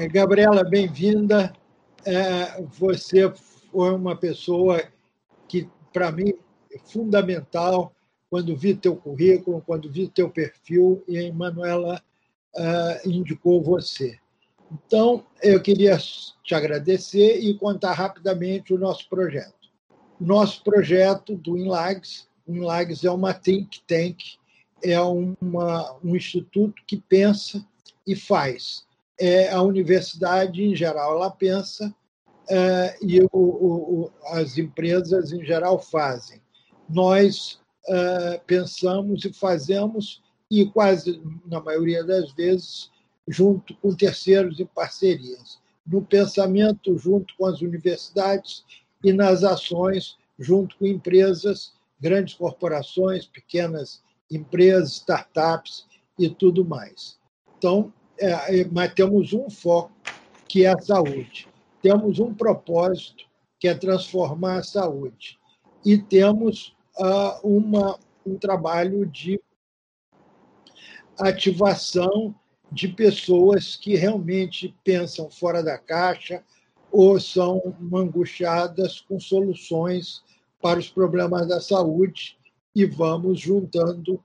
É, Gabriela, bem-vinda. É, você foi uma pessoa que, para mim, é fundamental quando vi teu currículo, quando vi teu perfil, e a Emanuela uh, indicou você. Então, eu queria te agradecer e contar rapidamente o nosso projeto. Nosso projeto do INLAGS, o INLAGS é uma think tank, é uma, um instituto que pensa e faz. É, a universidade, em geral, ela pensa é, e o, o, as empresas, em geral, fazem. Nós é, pensamos e fazemos, e quase na maioria das vezes, junto com terceiros e parcerias. No pensamento, junto com as universidades, e nas ações, junto com empresas, grandes corporações, pequenas empresas, startups e tudo mais. Então, é, é, mas temos um foco, que é a saúde. Temos um propósito, que é transformar a saúde. E temos uh, uma, um trabalho de ativação de pessoas que realmente pensam fora da caixa ou são angustiadas com soluções para os problemas da saúde e vamos juntando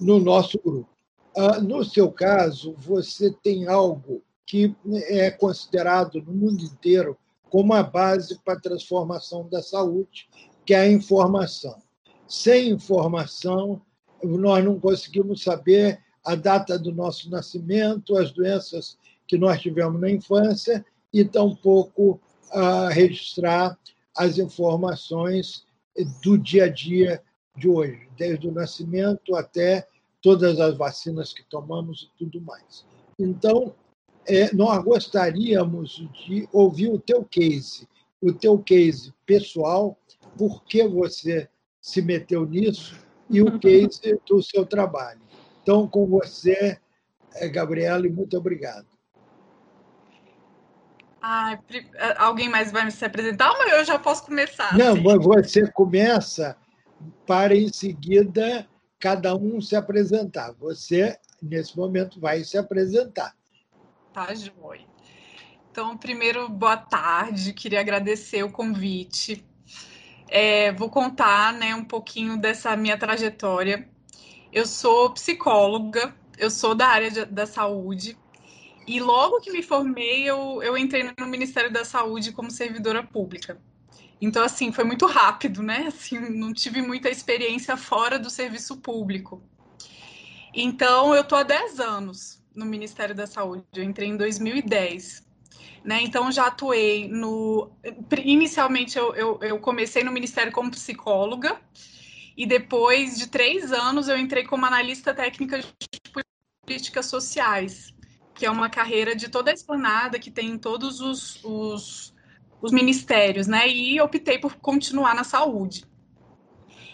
no nosso grupo. Ah, no seu caso, você tem algo que é considerado no mundo inteiro como a base para a transformação da saúde, que é a informação. Sem informação, nós não conseguimos saber a data do nosso nascimento, as doenças que nós tivemos na infância e tampouco a registrar as informações do dia a dia de hoje, desde o nascimento até todas as vacinas que tomamos e tudo mais. Então, é, nós gostaríamos de ouvir o teu case, o teu case pessoal, por que você se meteu nisso e o case do seu trabalho. Então, com você, é, Gabriela, e muito obrigado. Ah, alguém mais vai me se apresentar ou eu já posso começar? Não, assim? você começa para em seguida cada um se apresentar. Você, nesse momento, vai se apresentar. Tá, Joy. Então, primeiro, boa tarde. Queria agradecer o convite. É, vou contar né, um pouquinho dessa minha trajetória. Eu sou psicóloga, eu sou da área de, da saúde. E logo que me formei, eu, eu entrei no Ministério da Saúde como servidora pública. Então, assim, foi muito rápido, né? Assim, não tive muita experiência fora do serviço público. Então, eu estou há 10 anos no Ministério da Saúde. Eu entrei em 2010. Né? Então, já atuei no. Inicialmente, eu, eu, eu comecei no Ministério como psicóloga, e depois de três anos, eu entrei como analista técnica de políticas sociais, que é uma carreira de toda a esplanada que tem em todos os, os os ministérios, né? E optei por continuar na saúde.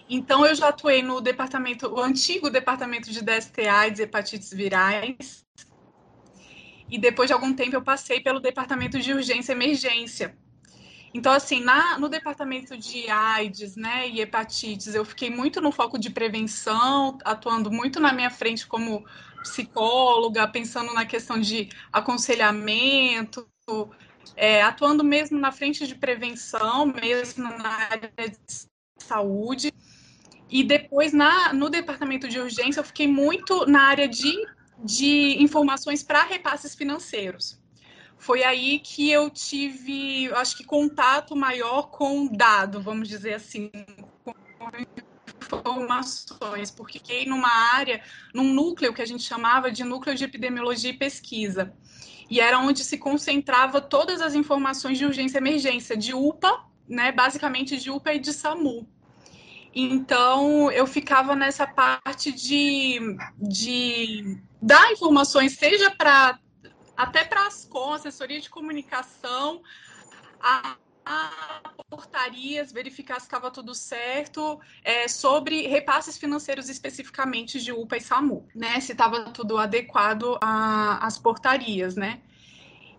Então, eu já atuei no departamento, o antigo departamento de DST AIDS, hepatites virais. E depois de algum tempo, eu passei pelo departamento de urgência e emergência. Então, assim, na, no departamento de AIDS, né, e hepatites, eu fiquei muito no foco de prevenção, atuando muito na minha frente como psicóloga, pensando na questão de aconselhamento, é, atuando mesmo na frente de prevenção, mesmo na área de saúde. E depois, na, no departamento de urgência, eu fiquei muito na área de, de informações para repasses financeiros. Foi aí que eu tive, acho que, contato maior com dado, vamos dizer assim, com informações, porque fiquei numa área, num núcleo que a gente chamava de núcleo de epidemiologia e pesquisa e era onde se concentrava todas as informações de urgência e emergência, de UPA, né, basicamente de UPA e de SAMU. Então, eu ficava nessa parte de, de dar informações, seja para até para as com assessoria de comunicação, a portarias, verificar se estava tudo certo, é, sobre repasses financeiros especificamente de UPA e SAMU, né? Se estava tudo adequado às portarias, né?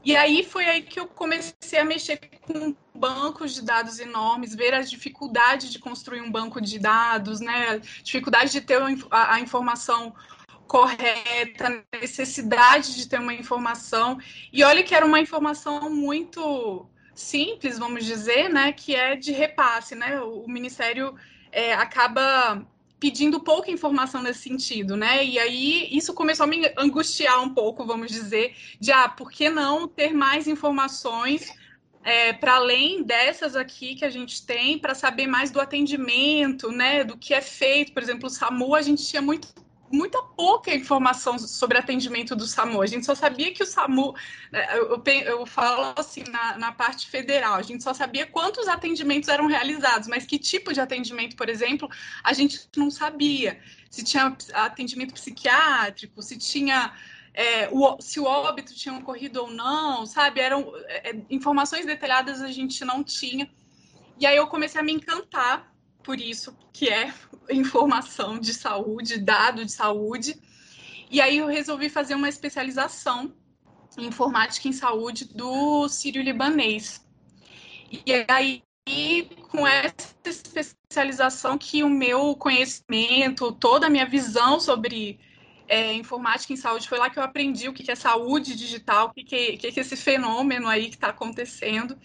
E aí foi aí que eu comecei a mexer com bancos de dados enormes, ver as dificuldades de construir um banco de dados, né? Dificuldade de ter a, a informação correta, necessidade de ter uma informação. E olha que era uma informação muito simples, vamos dizer, né, que é de repasse, né? O Ministério é, acaba pedindo pouca informação nesse sentido, né? E aí isso começou a me angustiar um pouco, vamos dizer, de ah, por que não ter mais informações é, para além dessas aqui que a gente tem, para saber mais do atendimento, né? Do que é feito, por exemplo, o SAMU, a gente tinha muito muita pouca informação sobre atendimento do SAMU. A gente só sabia que o SAMU, né, eu, falo assim, na, na, parte federal, a gente só sabia quantos atendimentos eram realizados, mas que tipo de atendimento, por exemplo, a gente não sabia. Se tinha atendimento psiquiátrico, se tinha. É, o, se o óbito tinha ocorrido ou não, sabe? Eram é, informações detalhadas a gente não tinha. E aí eu comecei a me encantar por isso, que é informação de saúde, dado de saúde. E aí eu resolvi fazer uma especialização em informática em saúde do Sírio-Libanês. E aí, com essa especialização que o meu conhecimento, toda a minha visão sobre é, informática em saúde, foi lá que eu aprendi o que é saúde digital, o que é, que é esse fenômeno aí que está acontecendo.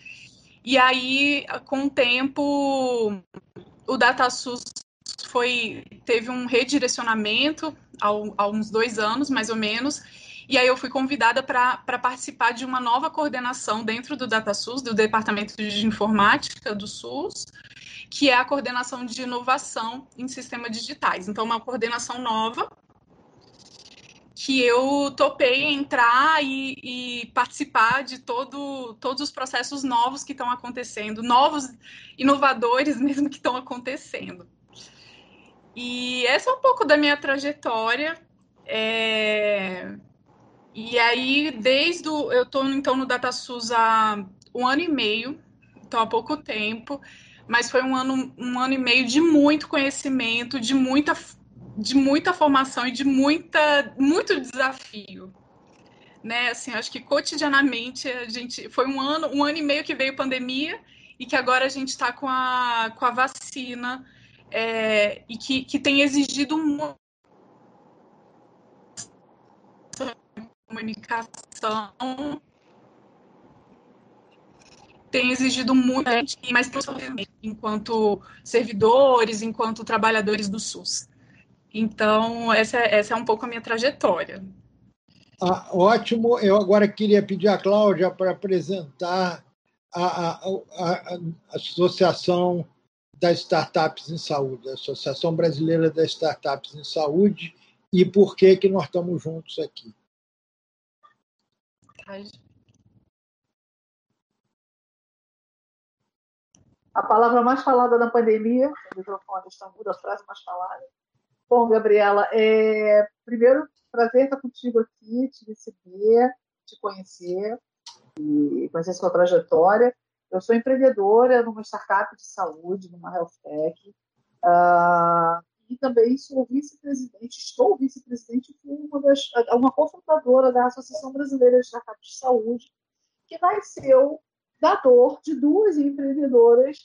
E aí, com o tempo, o DataSUS foi, teve um redirecionamento há, uns dois anos, mais ou menos, e aí eu fui convidada para participar de uma nova coordenação dentro do DataSUS, do Departamento de Informática do SUS, que é a coordenação de inovação em sistemas digitais. Então, uma coordenação nova que eu topei entrar e, e, participar de todo, todos os processos novos que estão acontecendo, novos, inovadores mesmo que estão acontecendo. E essa é um pouco da minha trajetória. É... E aí, desde o... Eu estou, então, no DataSUS há um ano e meio, então há pouco tempo, mas foi um ano, um ano e meio de muito conhecimento, de muita de muita formação e de muita, muito desafio. Né? Assim, acho que cotidianamente a gente foi um ano, um ano e meio que veio pandemia e que agora a gente está com a, com a vacina é, e que, que tem exigido uma comunicação tem exigido muito, mas enquanto servidores, enquanto trabalhadores do SUS. Então, essa, essa é um pouco a minha trajetória. Ah, ótimo. Eu agora queria pedir à Cláudia para apresentar a, a, a, a, Associação das Startups em Saúde, a Associação Brasileira das Startups em Saúde, e por que, que nós estamos juntos aqui. A palavra mais falada na pandemia, o microfone está mudo, a frase mais falada, Bom, Gabriela, é... primeiro, prazer estar contigo aqui, te receber, te conhecer e conhecer sua trajetória. Eu sou empreendedora numa startup de saúde, numa health tech, uh, e também sou vice-presidente, estou vice-presidente de uma, das, uma cofundadora da Associação Brasileira de Startups de Saúde, que nasceu da dor de duas empreendedoras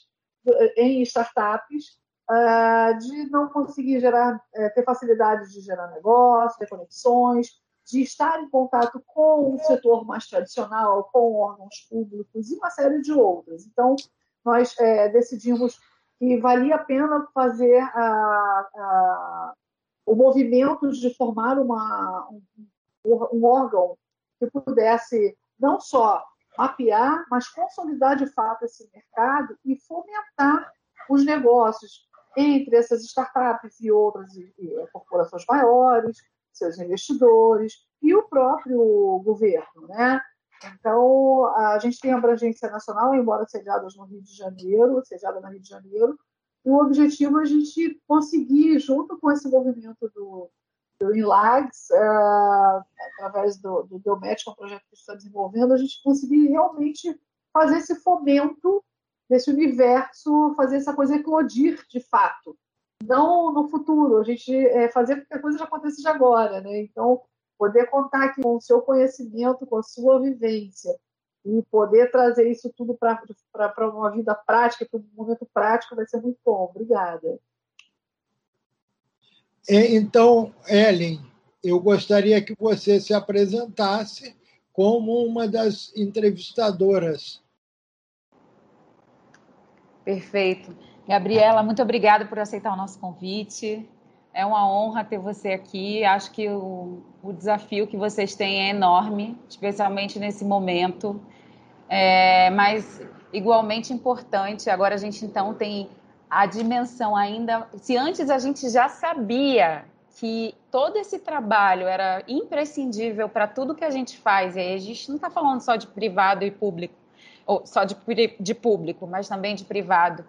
em startups uh, de não conseguir gerar, uh, ter facilidade de gerar negócio, ter conexões, de estar em contato com o setor mais tradicional, com órgãos públicos e uma série de outras. Então, nós é, decidimos que valia a pena fazer a, a, o movimento de formar uma, um, um órgão que pudesse não só mapear, mas consolidar de fato esse mercado e fomentar os negócios, entre essas startups e outras e, e, corporações maiores, seus investidores e o próprio governo, né? Então, a gente tem abrangência nacional, embora sediadas no Rio de Janeiro, sediada no Rio de Janeiro, e o objetivo é a gente conseguir, junto com esse movimento do, do INLAGS, uh, através do, do é um projeto que está desenvolvendo, a gente conseguir realmente fazer esse fomento desse universo fazer essa coisa eclodir de fato. Não no futuro, a gente é, fazer com que a coisa já aconteça agora, né? Então, poder contar aqui com o seu conhecimento, com a sua vivência e poder trazer isso tudo para uma vida prática, para um momento prático, vai ser muito bom. Obrigada. É, então, Ellen, eu gostaria que você se apresentasse como uma das entrevistadoras. Perfeito. Gabriela, muito obrigada por aceitar o nosso convite. É uma honra ter você aqui. Acho que o, o desafio que vocês têm é enorme, especialmente nesse momento. É, mas igualmente importante. Agora a gente então tem a dimensão ainda. Se antes a gente já sabia que todo esse trabalho era imprescindível para tudo que a gente faz, e aí a gente não está falando só de privado e público, ou só de, de público, mas também de privado.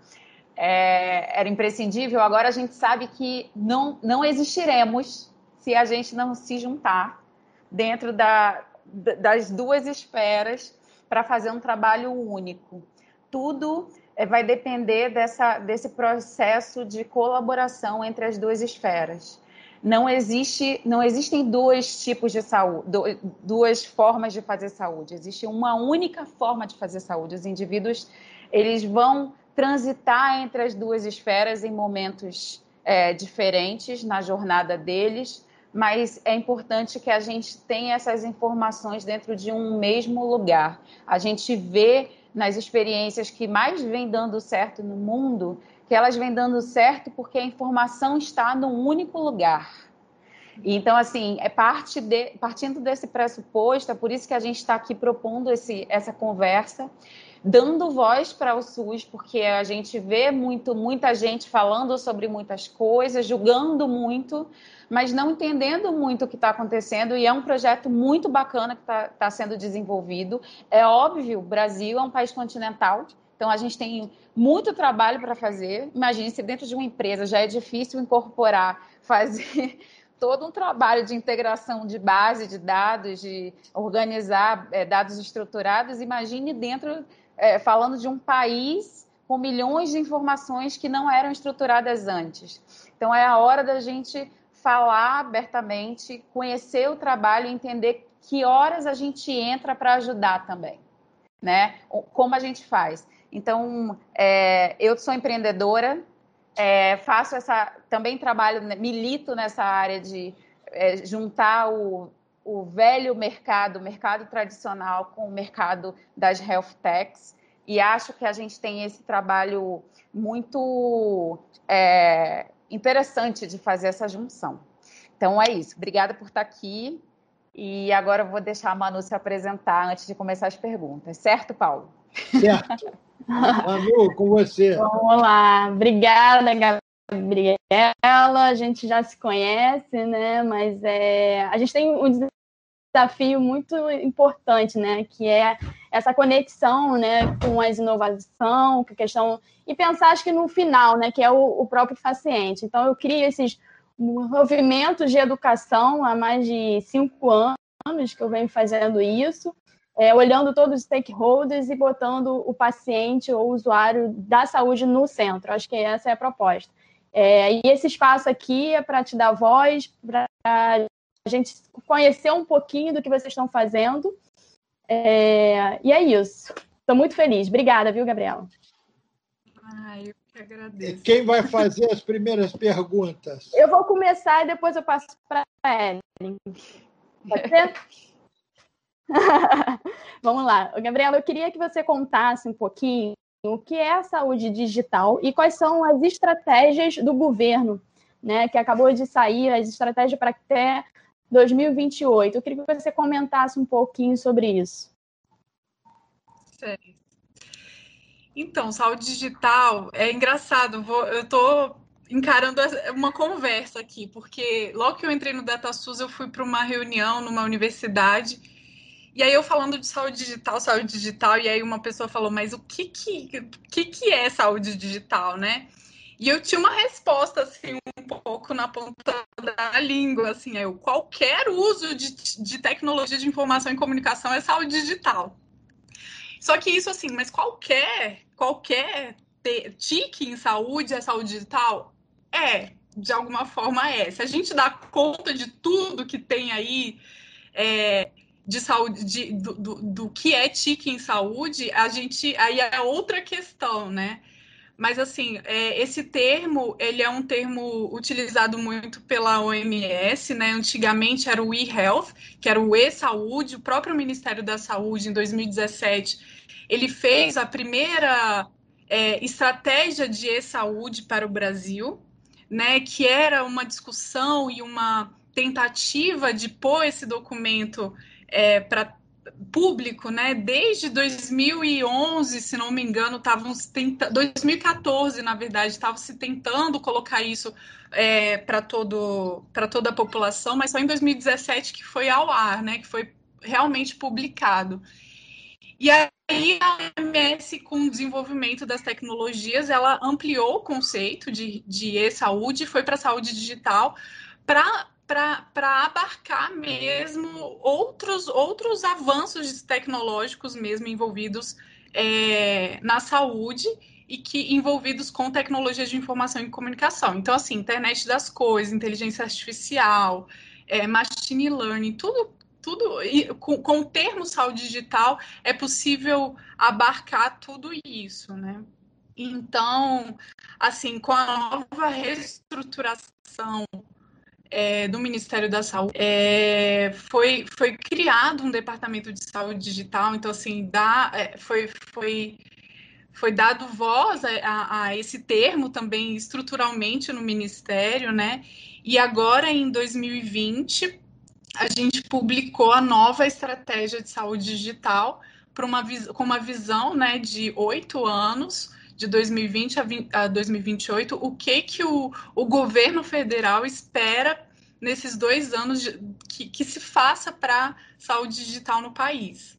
É, era imprescindível, agora a gente sabe que não, não existiremos se a gente não se juntar dentro da, das duas esferas para fazer um trabalho único. Tudo é, vai depender dessa, desse processo de colaboração entre as duas esferas não existe, não existem dois tipos de saúde, duas formas de fazer saúde. Existe uma única forma de fazer saúde. Os indivíduos eles vão transitar entre as duas esferas em momentos é, diferentes na jornada deles, mas é importante que a gente tenha essas informações dentro de um mesmo lugar. A gente vê nas experiências que mais vem dando certo no mundo que elas vêm dando certo porque a informação está num único lugar. Então, assim, é parte de, partindo desse pressuposto, é por isso que a gente está aqui propondo esse, essa conversa, dando voz para o SUS, porque a gente vê muito, muita gente falando sobre muitas coisas, julgando muito, mas não entendendo muito o que está acontecendo, e é um projeto muito bacana que está tá sendo desenvolvido. É óbvio, o Brasil é um país continental, então, a gente tem muito trabalho para fazer. Imagine se dentro de uma empresa já é difícil incorporar, fazer todo um trabalho de integração de base de dados, de organizar é, dados estruturados. Imagine dentro, é, falando de um país com milhões de informações que não eram estruturadas antes. Então, é a hora da gente falar abertamente, conhecer o trabalho e entender que horas a gente entra para ajudar também, né? Como a gente faz. Então, é, eu sou empreendedora, é, faço essa, também trabalho, né, milito nessa área de é, juntar o, o velho mercado, o mercado tradicional, com o mercado das health techs. E acho que a gente tem esse trabalho muito é, interessante de fazer essa junção. Então é isso. Obrigada por estar aqui. E agora eu vou deixar a Manu se apresentar antes de começar as perguntas. Certo, Paulo? Certo. Manu, com você. Vamos lá. Obrigada, Gabriela. A gente já se conhece, né? Mas é, a gente tem um desafio muito importante, né? Que é essa conexão, né? Com as inovação, com a questão e pensar, acho que no final, né? Que é o, o próprio paciente. Então, eu crio esses movimentos de educação há mais de cinco anos que eu venho fazendo isso é, olhando todos os stakeholders e botando o paciente ou o usuário da saúde no centro. Acho que essa é a proposta. É, e esse espaço aqui é para te dar voz, para a gente conhecer um pouquinho do que vocês estão fazendo. É, e é isso. Estou muito feliz. Obrigada, viu, Gabriela? Ah, eu que agradeço. Quem vai fazer as primeiras perguntas? Eu vou começar e depois eu passo para a Ellen. Pode ser? Vamos lá. Gabriela, eu queria que você contasse um pouquinho o que é a saúde digital e quais são as estratégias do governo, né, que acabou de sair, as estratégias para até 2028. Eu queria que você comentasse um pouquinho sobre isso. Então, saúde digital é engraçado. Vou, eu estou encarando uma conversa aqui, porque logo que eu entrei no DataSUS, eu fui para uma reunião numa universidade e aí eu falando de saúde digital, saúde digital, e aí uma pessoa falou, mas o que que, que, que é saúde digital, né? E eu tinha uma resposta, assim, um pouco na ponta da língua, assim, eu, qualquer uso de, de tecnologia de informação e comunicação é saúde digital. Só que isso, assim, mas qualquer, qualquer tique em saúde é saúde digital? É, de alguma forma é. Se a gente dá conta de tudo que tem aí, é, de saúde, de, do, do, do, que é TIC em saúde, a gente aí é outra questão, né? Mas assim, é, esse termo ele é um termo utilizado muito pela OMS, né? Antigamente era o e-health, que era o e-saúde. O próprio Ministério da Saúde, em 2017, ele fez a primeira é, estratégia de e-saúde para o Brasil, né? Que era uma discussão e uma tentativa de pôr esse documento é, para público, né? Desde 2011, se não me engano, estavam 2014, na verdade, estavam se tentando colocar isso é, para todo para toda a população, mas só em 2017 que foi ao ar, né? Que foi realmente publicado. E aí a OMS, com o desenvolvimento das tecnologias, ela ampliou o conceito de, de e-saúde, foi para a saúde digital, para para abarcar mesmo outros, outros avanços tecnológicos mesmo envolvidos é, na saúde e que envolvidos com tecnologias de informação e comunicação. Então, assim, internet das coisas, inteligência artificial, é, machine learning, tudo, tudo com, com o termo saúde digital é possível abarcar tudo isso, né? Então, assim, com a nova reestruturação é, do Ministério da Saúde, é, foi, foi criado um departamento de saúde digital, então, assim, dá, é, foi, foi, foi dado voz a, a, esse termo também estruturalmente no Ministério, né? E agora, em 2020, a gente publicou a nova estratégia de saúde digital uma, com uma visão né, de oito anos, de 2020 a, 20, a 2028, o que, que o, o governo federal espera nesses dois anos de, que, que se faça para saúde digital no país.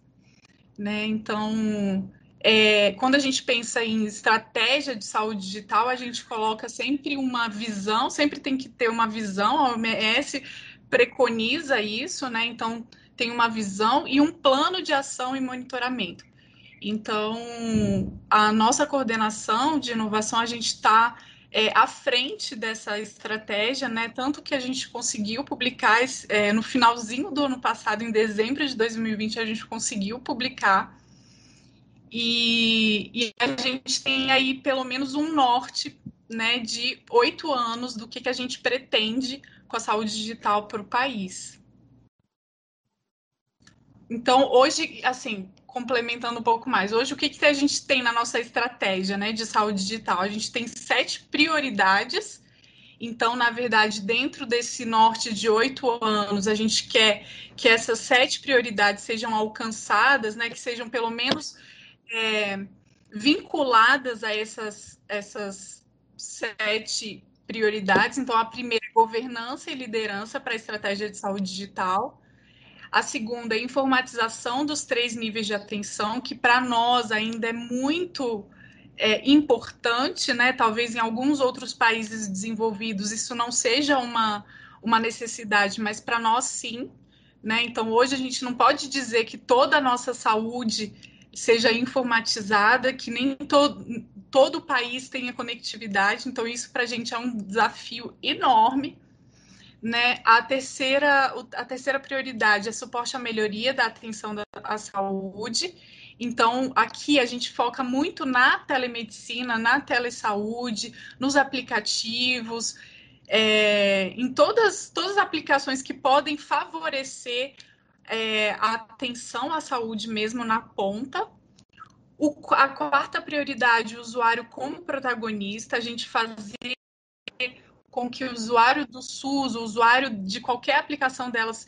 Né? Então, é, quando a gente pensa em estratégia de saúde digital, a gente coloca sempre uma visão, sempre tem que ter uma visão, a OMS preconiza isso, né? Então, tem uma visão e um plano de ação e monitoramento. Então, a nossa coordenação de inovação, a gente está é, à frente dessa estratégia, né? Tanto que a gente conseguiu publicar é, no finalzinho do ano passado, em dezembro de 2020, a gente conseguiu publicar. E, e a gente tem aí pelo menos um norte né, de oito anos do que, que a gente pretende com a saúde digital para o país. Então, hoje, assim, complementando um pouco mais. Hoje, o que, que a gente tem na nossa estratégia né, de saúde digital? A gente tem sete prioridades. Então, na verdade, dentro desse norte de oito anos, a gente quer que essas sete prioridades sejam alcançadas, né, que sejam pelo menos é, vinculadas a essas, essas sete prioridades. Então, a primeira é governança e liderança para a estratégia de saúde digital. A segunda é informatização dos três níveis de atenção, que para nós ainda é muito é, importante, né? Talvez em alguns outros países desenvolvidos isso não seja uma, uma necessidade, mas para nós sim. Né? Então, hoje a gente não pode dizer que toda a nossa saúde seja informatizada, que nem todo, todo o país tenha conectividade. Então, isso para a gente é um desafio enorme. Né? A, terceira, a terceira prioridade é suporte à melhoria da atenção da, à saúde. Então, aqui a gente foca muito na telemedicina, na telesaúde, nos aplicativos, é, em todas, todas as aplicações que podem favorecer é, a atenção à saúde mesmo na ponta. O, a quarta prioridade, o usuário como protagonista, a gente fazer com que o usuário do SUS, o usuário de qualquer aplicação delas,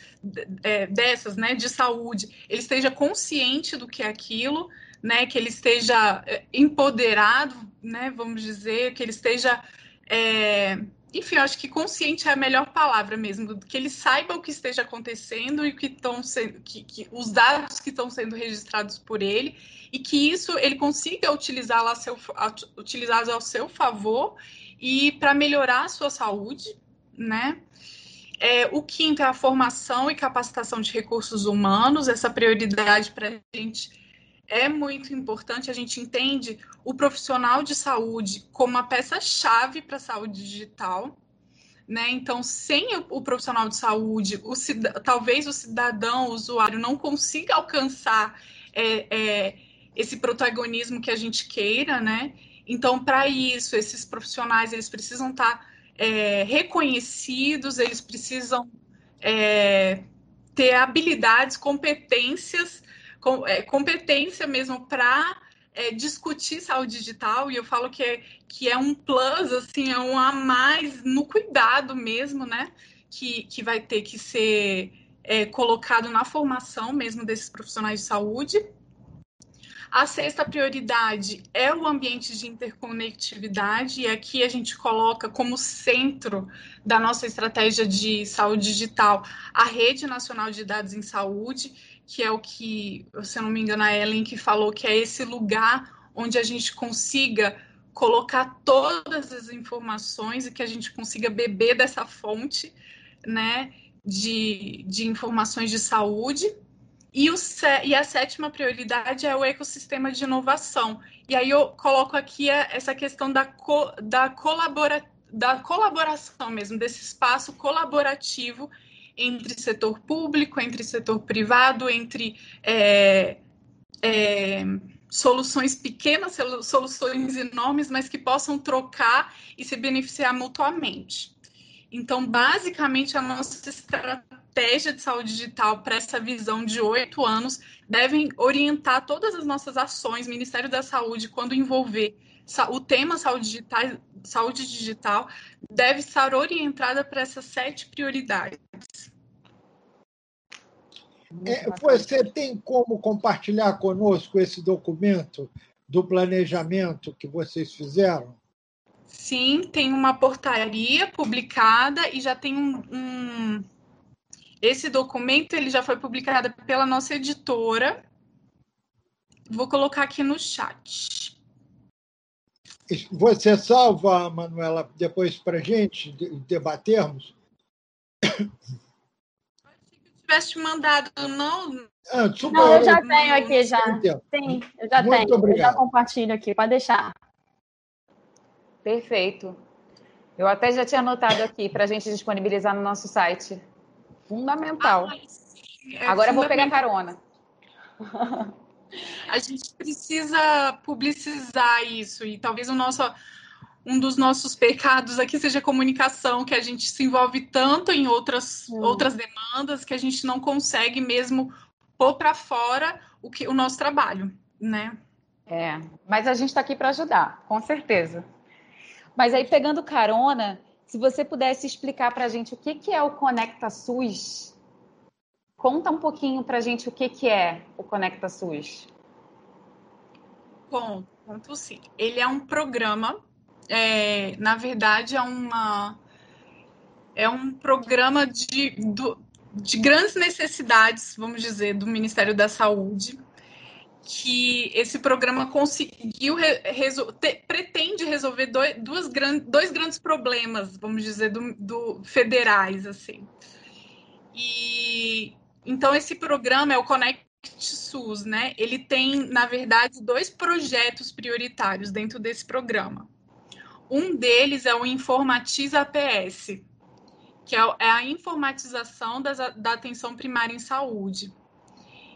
é, dessas, né, de saúde, ele esteja consciente do que é aquilo, né, que ele esteja é, empoderado, né, vamos dizer, que ele esteja, é, enfim, acho que consciente é a melhor palavra mesmo, que ele saiba o que esteja acontecendo e que estão sendo, que, que os dados que estão sendo registrados por ele e que isso ele consiga utilizá-lo a seu, utilizá ao seu favor e para melhorar a sua saúde, né? É, o quinto é a formação e capacitação de recursos humanos. Essa prioridade para a gente é muito importante. A gente entende o profissional de saúde como uma peça-chave para a saúde digital. Né? Então, sem o, o profissional de saúde, o, talvez o cidadão, o usuário, não consiga alcançar é, é, esse protagonismo que a gente queira, né? Então, para isso, esses profissionais eles precisam estar tá, é, reconhecidos, eles precisam é, ter habilidades, competências, com, é, competência mesmo para é, discutir saúde digital, e eu falo que é, que é um plus, assim, é um a mais no cuidado mesmo, né? Que, que vai ter que ser é, colocado na formação mesmo desses profissionais de saúde. A sexta prioridade é o ambiente de interconectividade, e aqui a gente coloca como centro da nossa estratégia de saúde digital a Rede Nacional de Dados em Saúde, que é o que, se eu não me engano, a Ellen que falou que é esse lugar onde a gente consiga colocar todas as informações e que a gente consiga beber dessa fonte, né, de, de informações de saúde. E, o, e a sétima prioridade é o ecossistema de inovação. E aí eu coloco aqui essa questão da, co, da, colabora, da colaboração mesmo, desse espaço colaborativo entre setor público, entre setor privado, entre é, é, soluções pequenas, soluções enormes, mas que possam trocar e se beneficiar mutuamente. Então, basicamente, a nossa estratégia estratégia de saúde digital para essa visão de oito anos devem orientar todas as nossas ações, Ministério da Saúde, quando envolver o tema saúde digital, saúde digital deve estar orientada para essas sete prioridades. É, você tem como compartilhar conosco esse documento do planejamento que vocês fizeram? Sim, tem uma portaria publicada e já tem um, um esse documento ele já foi publicado pela nossa editora. Vou colocar aqui no chat. Você salva, Manuela, depois para a gente debatermos? Achei que eu tivesse mandado, não. Ah, não, eu já tenho aqui já. Sim, eu já Muito tenho. Obrigado. Eu já compartilho aqui, pode deixar. Perfeito. Eu até já tinha anotado aqui para a gente disponibilizar no nosso site. Fundamental. Ah, é Agora eu vou pegar carona. A gente precisa publicizar isso e talvez o nosso um dos nossos pecados aqui seja a comunicação, que a gente se envolve tanto em outras, hum. outras demandas que a gente não consegue mesmo pôr para fora o, que, o nosso trabalho, né? É, mas a gente está aqui para ajudar, com certeza. Mas aí, pegando carona, se você pudesse explicar para a gente o que, que é o Conecta SUS, conta um pouquinho para a gente o que, que é o Conecta SUS. Bom, conto sim. Ele é um programa, é, na verdade, é uma é um programa de, do, de grandes necessidades, vamos dizer, do Ministério da Saúde, que esse programa conseguiu resol pretende resolver dois, duas gran dois grandes problemas, vamos dizer, do, do, federais, assim. E então esse programa é o Connect SUS, né? Ele tem, na verdade, dois projetos prioritários dentro desse programa. Um deles é o Informatiza APS, que é, é a informatização das, da atenção primária em saúde.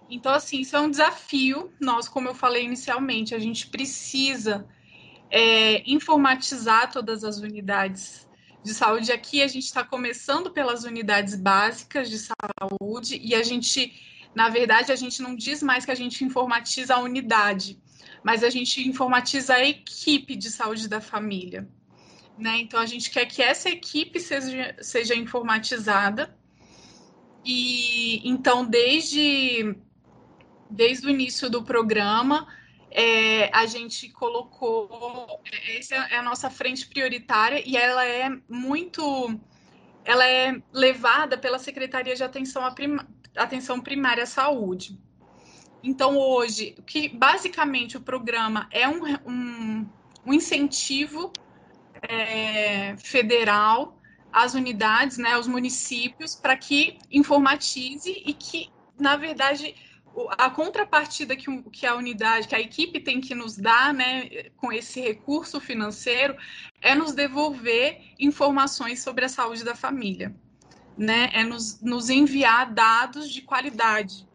Então, assim, isso é um desafio. Nós, como eu falei inicialmente, a gente precisa é, informatizar todas as unidades de saúde. Aqui a gente está começando pelas unidades básicas de saúde e a gente, na verdade, a gente não diz mais que a gente informatiza a unidade, mas a gente informatiza a equipe de saúde da família. Né? Então, a gente quer que essa equipe seja, seja informatizada. E então, desde desde o início do programa, é, a gente colocou essa é a nossa frente prioritária e ela é muito ela é levada pela Secretaria de Atenção, à Atenção Primária à Saúde. Então, hoje, que basicamente o programa é um, um, um incentivo é, federal às unidades, né, aos municípios, para que informatize e que, na verdade, a contrapartida que, que a unidade, que a equipe tem que nos dar, né, com esse recurso financeiro, é nos devolver informações sobre a saúde da família, né, é nos, nos enviar dados de qualidade.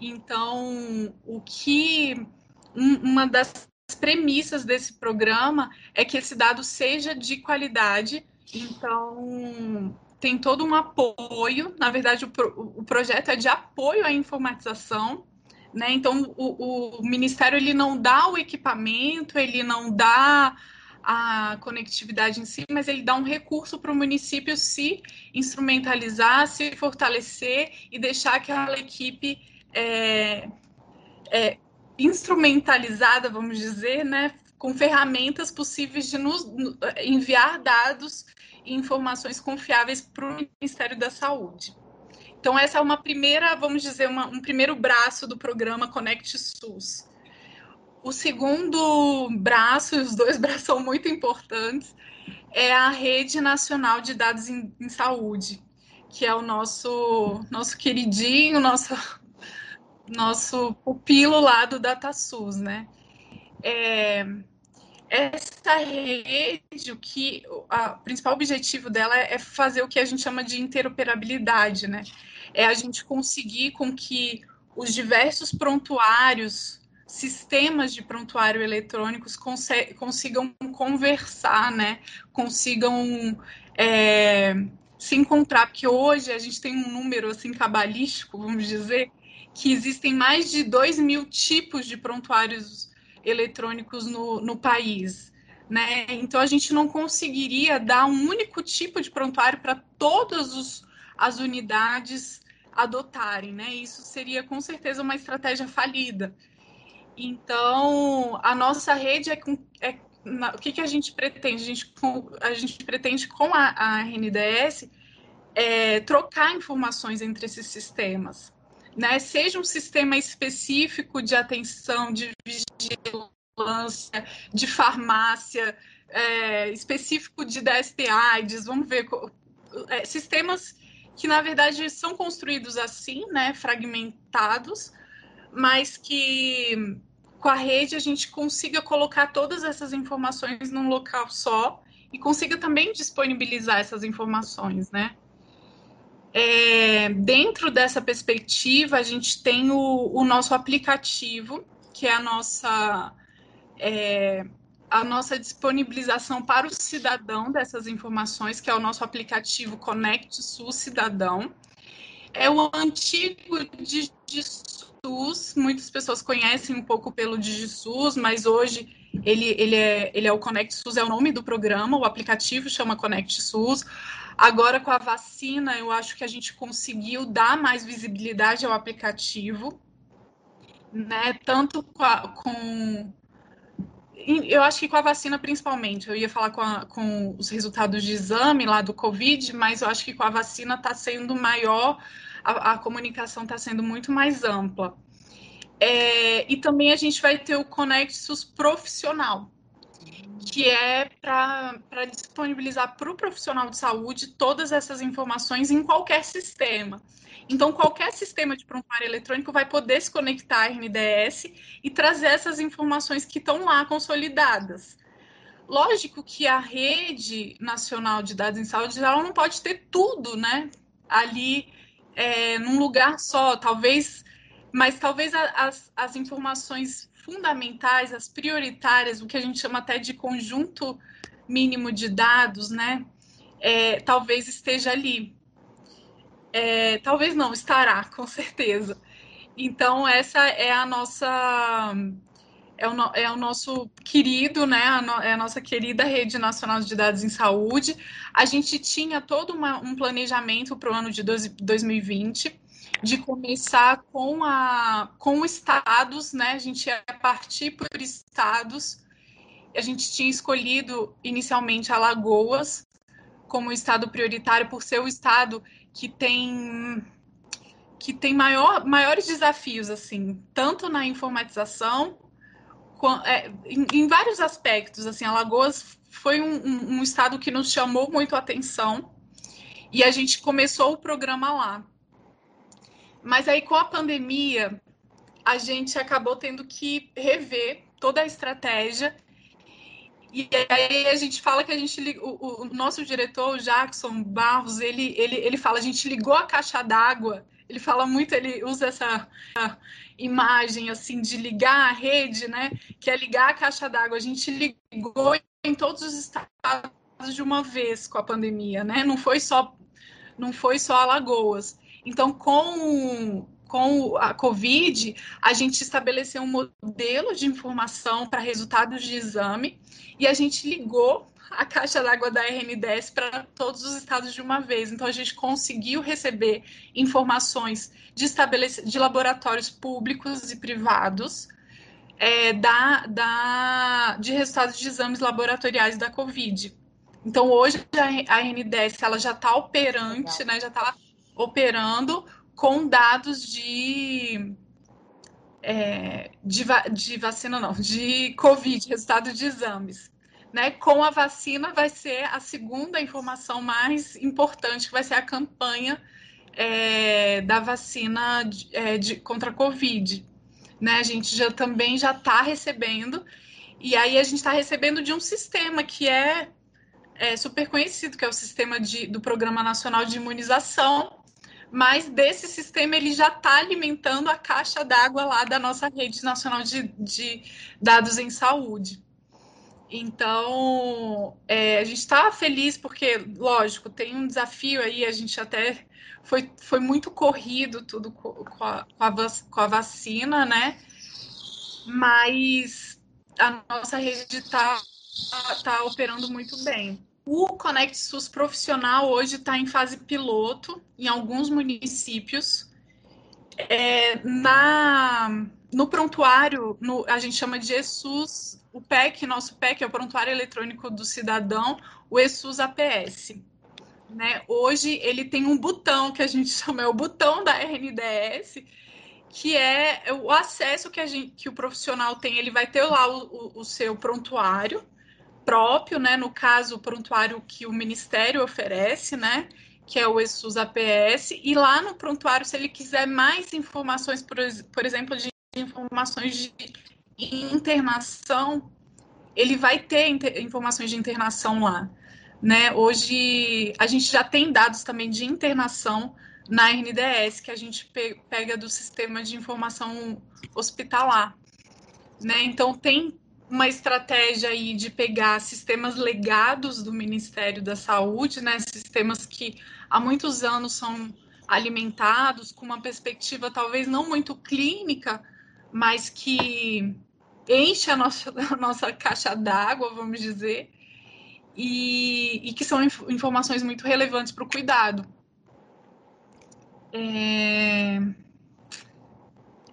Então, o que uma das premissas desse programa é que esse dado seja de qualidade. Então, tem todo um apoio. Na verdade, o, pro, o projeto é de apoio à informatização. Né? Então, o, o Ministério ele não dá o equipamento, ele não dá a conectividade em si, mas ele dá um recurso para o município se instrumentalizar, se fortalecer e deixar aquela equipe é, é, instrumentalizada, vamos dizer, né, com ferramentas possíveis de nos enviar dados e informações confiáveis para o Ministério da Saúde. Então, essa é uma primeira, vamos dizer, uma, um primeiro braço do programa Conect SUS. O segundo braço, os dois braços são muito importantes, é a Rede Nacional de Dados em, em Saúde, que é o nosso, nosso queridinho, nosso, nosso pupilo lá do DataSUS, né? É, essa rede, o que o principal objetivo dela é fazer o que a gente chama de interoperabilidade, né? É a gente conseguir com que os diversos prontuários, sistemas de prontuário eletrônicos consigam conversar, né? Consigam é, se encontrar, porque hoje a gente tem um número assim cabalístico, vamos dizer, que existem mais de 2 mil tipos de prontuários eletrônicos no, no país. Né? Então a gente não conseguiria dar um único tipo de prontuário para todas os, as unidades adotarem, né? Isso seria com certeza uma estratégia falida. Então a nossa rede é, com, é na, o que, que a gente pretende? A gente, a gente pretende com a, a RNDS é, trocar informações entre esses sistemas né, seja um sistema específico de atenção, de vigilância, de farmácia, é, específico de DST AIDS, vamos ver, é, sistemas que na verdade são construídos assim, né, fragmentados, mas que com a rede a gente consiga colocar todas essas informações num local só e consiga também disponibilizar essas informações, né? É, dentro dessa perspectiva, a gente tem o, o nosso aplicativo, que é a nossa, é, a nossa disponibilização para o cidadão dessas informações, que é o nosso aplicativo Conect SUS Cidadão. É o antigo DigiSUS, muitas pessoas conhecem um pouco pelo DigiSUS, mas hoje ele, ele, é, ele é o Conect SUS, é o nome do programa, o aplicativo chama Conect SUS. Agora, com a vacina, eu acho que a gente conseguiu dar mais visibilidade ao aplicativo, né? Tanto com, a, com eu acho que com a vacina principalmente. Eu ia falar com, a, com, os resultados de exame lá do Covid, mas eu acho que com a vacina está sendo maior, a, a comunicação está sendo muito mais ampla. É, e também a gente vai ter o Conexus profissional, que é para disponibilizar para o profissional de saúde todas essas informações em qualquer sistema. Então, qualquer sistema de prontuário eletrônico vai poder se conectar à RNDS e trazer essas informações que estão lá consolidadas. Lógico que a rede nacional de dados em saúde ela não pode ter tudo, né? Ali é, num lugar só, talvez, mas talvez as, as informações fundamentais, as prioritárias, o que a gente chama até de conjunto mínimo de dados, né? É, talvez esteja ali. É, talvez não, estará, com certeza. Então, essa é a nossa. É o, no, é o nosso querido, né? A no, é a nossa querida Rede Nacional de Dados em Saúde. A gente tinha todo uma, um planejamento para o ano de dois, 2020 de começar com, a, com estados, né? A gente ia partir por estados. A gente tinha escolhido inicialmente Alagoas como estado prioritário por ser o estado que tem que tem maior, maiores desafios assim, tanto na informatização é, em, em, vários aspectos. Assim, Alagoas foi um, um, um estado que nos chamou muito a atenção e a gente começou o programa lá. Mas aí, com a pandemia, a gente acabou tendo que rever toda a estratégia. E aí a gente fala que a gente o, o nosso diretor, o Jackson Barros, ele, ele, ele fala, a gente ligou a caixa d'água ele fala muito, ele usa essa imagem assim de ligar a rede, né? Que é ligar a caixa d'água. A gente ligou em todos os estados de uma vez com a pandemia, né? Não foi só não foi só Alagoas. Então, com com a Covid, a gente estabeleceu um modelo de informação para resultados de exame e a gente ligou a caixa d'água da RN10 para todos os estados de uma vez. Então, a gente conseguiu receber informações de, estabelec... de laboratórios públicos e privados é, da, da, de resultados de exames laboratoriais da Covid. Então, hoje, a RN10 ela já está operante, né, já está operando com dados de, é, de, de vacina, não, de Covid, resultado de exames né, com a vacina vai ser a segunda informação mais importante, que vai ser a campanha é, da vacina de, é, de, contra a Covid. Né? A gente já também já está recebendo, e aí a gente está recebendo de um sistema que é, é, super conhecido, que é o sistema de, do Programa Nacional de Imunização, mas desse sistema ele já está alimentando a caixa d'água lá da nossa rede nacional de, de dados em saúde. Então, é, a gente está feliz porque, lógico, tem um desafio aí, a gente até foi, foi muito corrido tudo com a, com a, vacina, né? Mas a nossa rede está tá operando muito bem. O Conect SUS profissional hoje está em fase piloto em alguns municípios. É, na, no prontuário, no, a gente chama de ESUS o PEC, nosso PEC é o Prontuário Eletrônico do Cidadão, o ESUS APS. Né? Hoje ele tem um botão que a gente chama é o botão da RNDS, que é o acesso que, a gente, que o profissional tem. Ele vai ter lá o, o, o seu prontuário próprio, né? No caso, o prontuário que o Ministério oferece, né? Que é o ESUS APS. E lá no prontuário, se ele quiser mais informações, por, por exemplo, de informações de internação, ele vai ter informações de internação lá. Né? Hoje a gente já tem dados também de internação na RNDS, que a gente pe pega do sistema de informação hospitalar. Né? Então tem uma estratégia aí de pegar sistemas legados do Ministério da Saúde, né? sistemas que há muitos anos são alimentados com uma perspectiva talvez não muito clínica, mas que enche a nossa, a nossa caixa d'água, vamos dizer, e, e, que são inf informações muito relevantes para o cuidado. É...